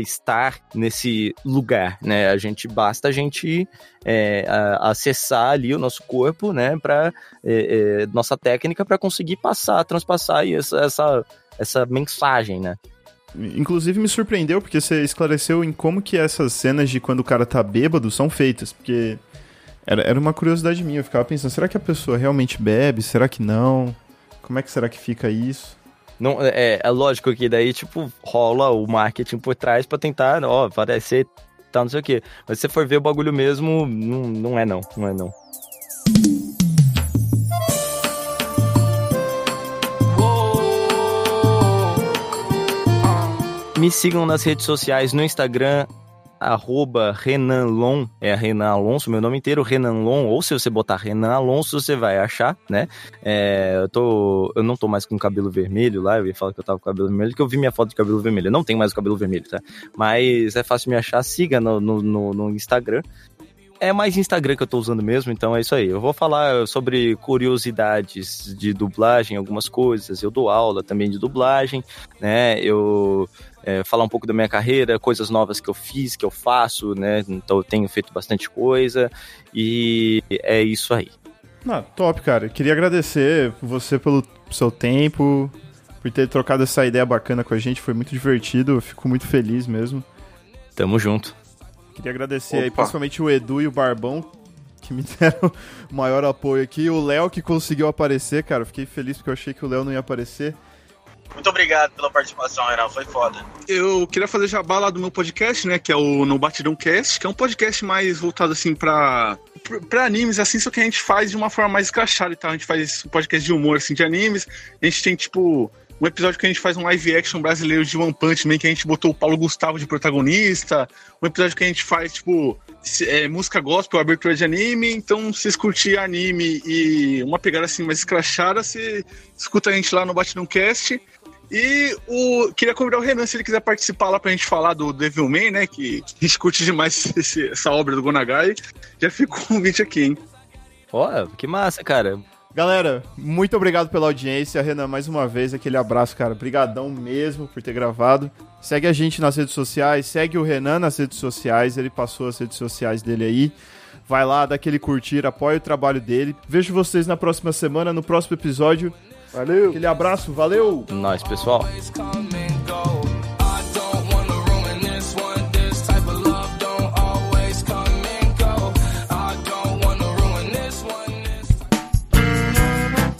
estar nesse lugar, né? A gente basta a gente é, a, acessar ali o nosso corpo, né, pra é, é, nossa técnica para conseguir passar, transpassar essa, essa essa mensagem, né? Inclusive me surpreendeu porque você esclareceu em como que essas cenas de quando o cara tá bêbado são feitas, porque era, era uma curiosidade minha, eu ficava pensando, será que a pessoa realmente bebe? Será que não? Como é que será que fica isso? Não, é, é lógico que daí, tipo, rola o marketing por trás para tentar, ó, parecer tal, não sei o quê. Mas se você for ver o bagulho mesmo, não, não é não, não é não. Me sigam nas redes sociais no Instagram, arroba Renan Lon, é Renan Alonso, meu nome inteiro, Renan Lon, ou se você botar Renan Alonso, você vai achar, né? É, eu, tô, eu não tô mais com cabelo vermelho lá, eu ia falar que eu tava com cabelo vermelho, que eu vi minha foto de cabelo vermelho, eu não tenho mais o cabelo vermelho, tá? Mas é fácil me achar, siga no, no, no, no Instagram, é mais Instagram que eu tô usando mesmo, então é isso aí. Eu vou falar sobre curiosidades de dublagem, algumas coisas. Eu dou aula também de dublagem, né? Eu é, falar um pouco da minha carreira, coisas novas que eu fiz, que eu faço, né? Então eu tenho feito bastante coisa e é isso aí. Ah, top, cara. Queria agradecer você pelo seu tempo, por ter trocado essa ideia bacana com a gente. Foi muito divertido, eu fico muito feliz mesmo. Tamo junto. Queria agradecer Opa. aí principalmente o Edu e o Barbão, que me deram o maior apoio aqui. O Léo que conseguiu aparecer, cara. Fiquei feliz porque eu achei que o Léo não ia aparecer. Muito obrigado pela participação, Renan. Foi foda. Eu queria fazer jabá lá do meu podcast, né? Que é o No Batidão Cast, que é um podcast mais voltado assim pra, pra animes, assim, só que a gente faz de uma forma mais escrachada e tal. A gente faz um podcast de humor, assim, de animes. A gente tem, tipo, um episódio que a gente faz um live action brasileiro de One Punch Man, que a gente botou o Paulo Gustavo de protagonista, um episódio que a gente faz, tipo, é, música gospel, abertura de anime, então se vocês anime e uma pegada assim mais escrachada, você escuta a gente lá no Batidão Cast. E o, queria convidar o Renan, se ele quiser participar lá pra gente falar do Devilman, né? Que a gente curte demais esse, essa obra do Gonagai. Já fica o convite aqui, hein? Ó, que massa, cara. Galera, muito obrigado pela audiência. Renan, mais uma vez, aquele abraço, cara. Obrigadão mesmo por ter gravado. Segue a gente nas redes sociais, segue o Renan nas redes sociais, ele passou as redes sociais dele aí. Vai lá, dá aquele curtir, apoia o trabalho dele. Vejo vocês na próxima semana, no próximo episódio. Valeu. Aquele abraço, valeu. Nós, pessoal.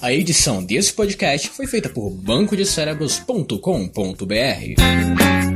A edição desse podcast foi feita por bancodecerebros.com.br.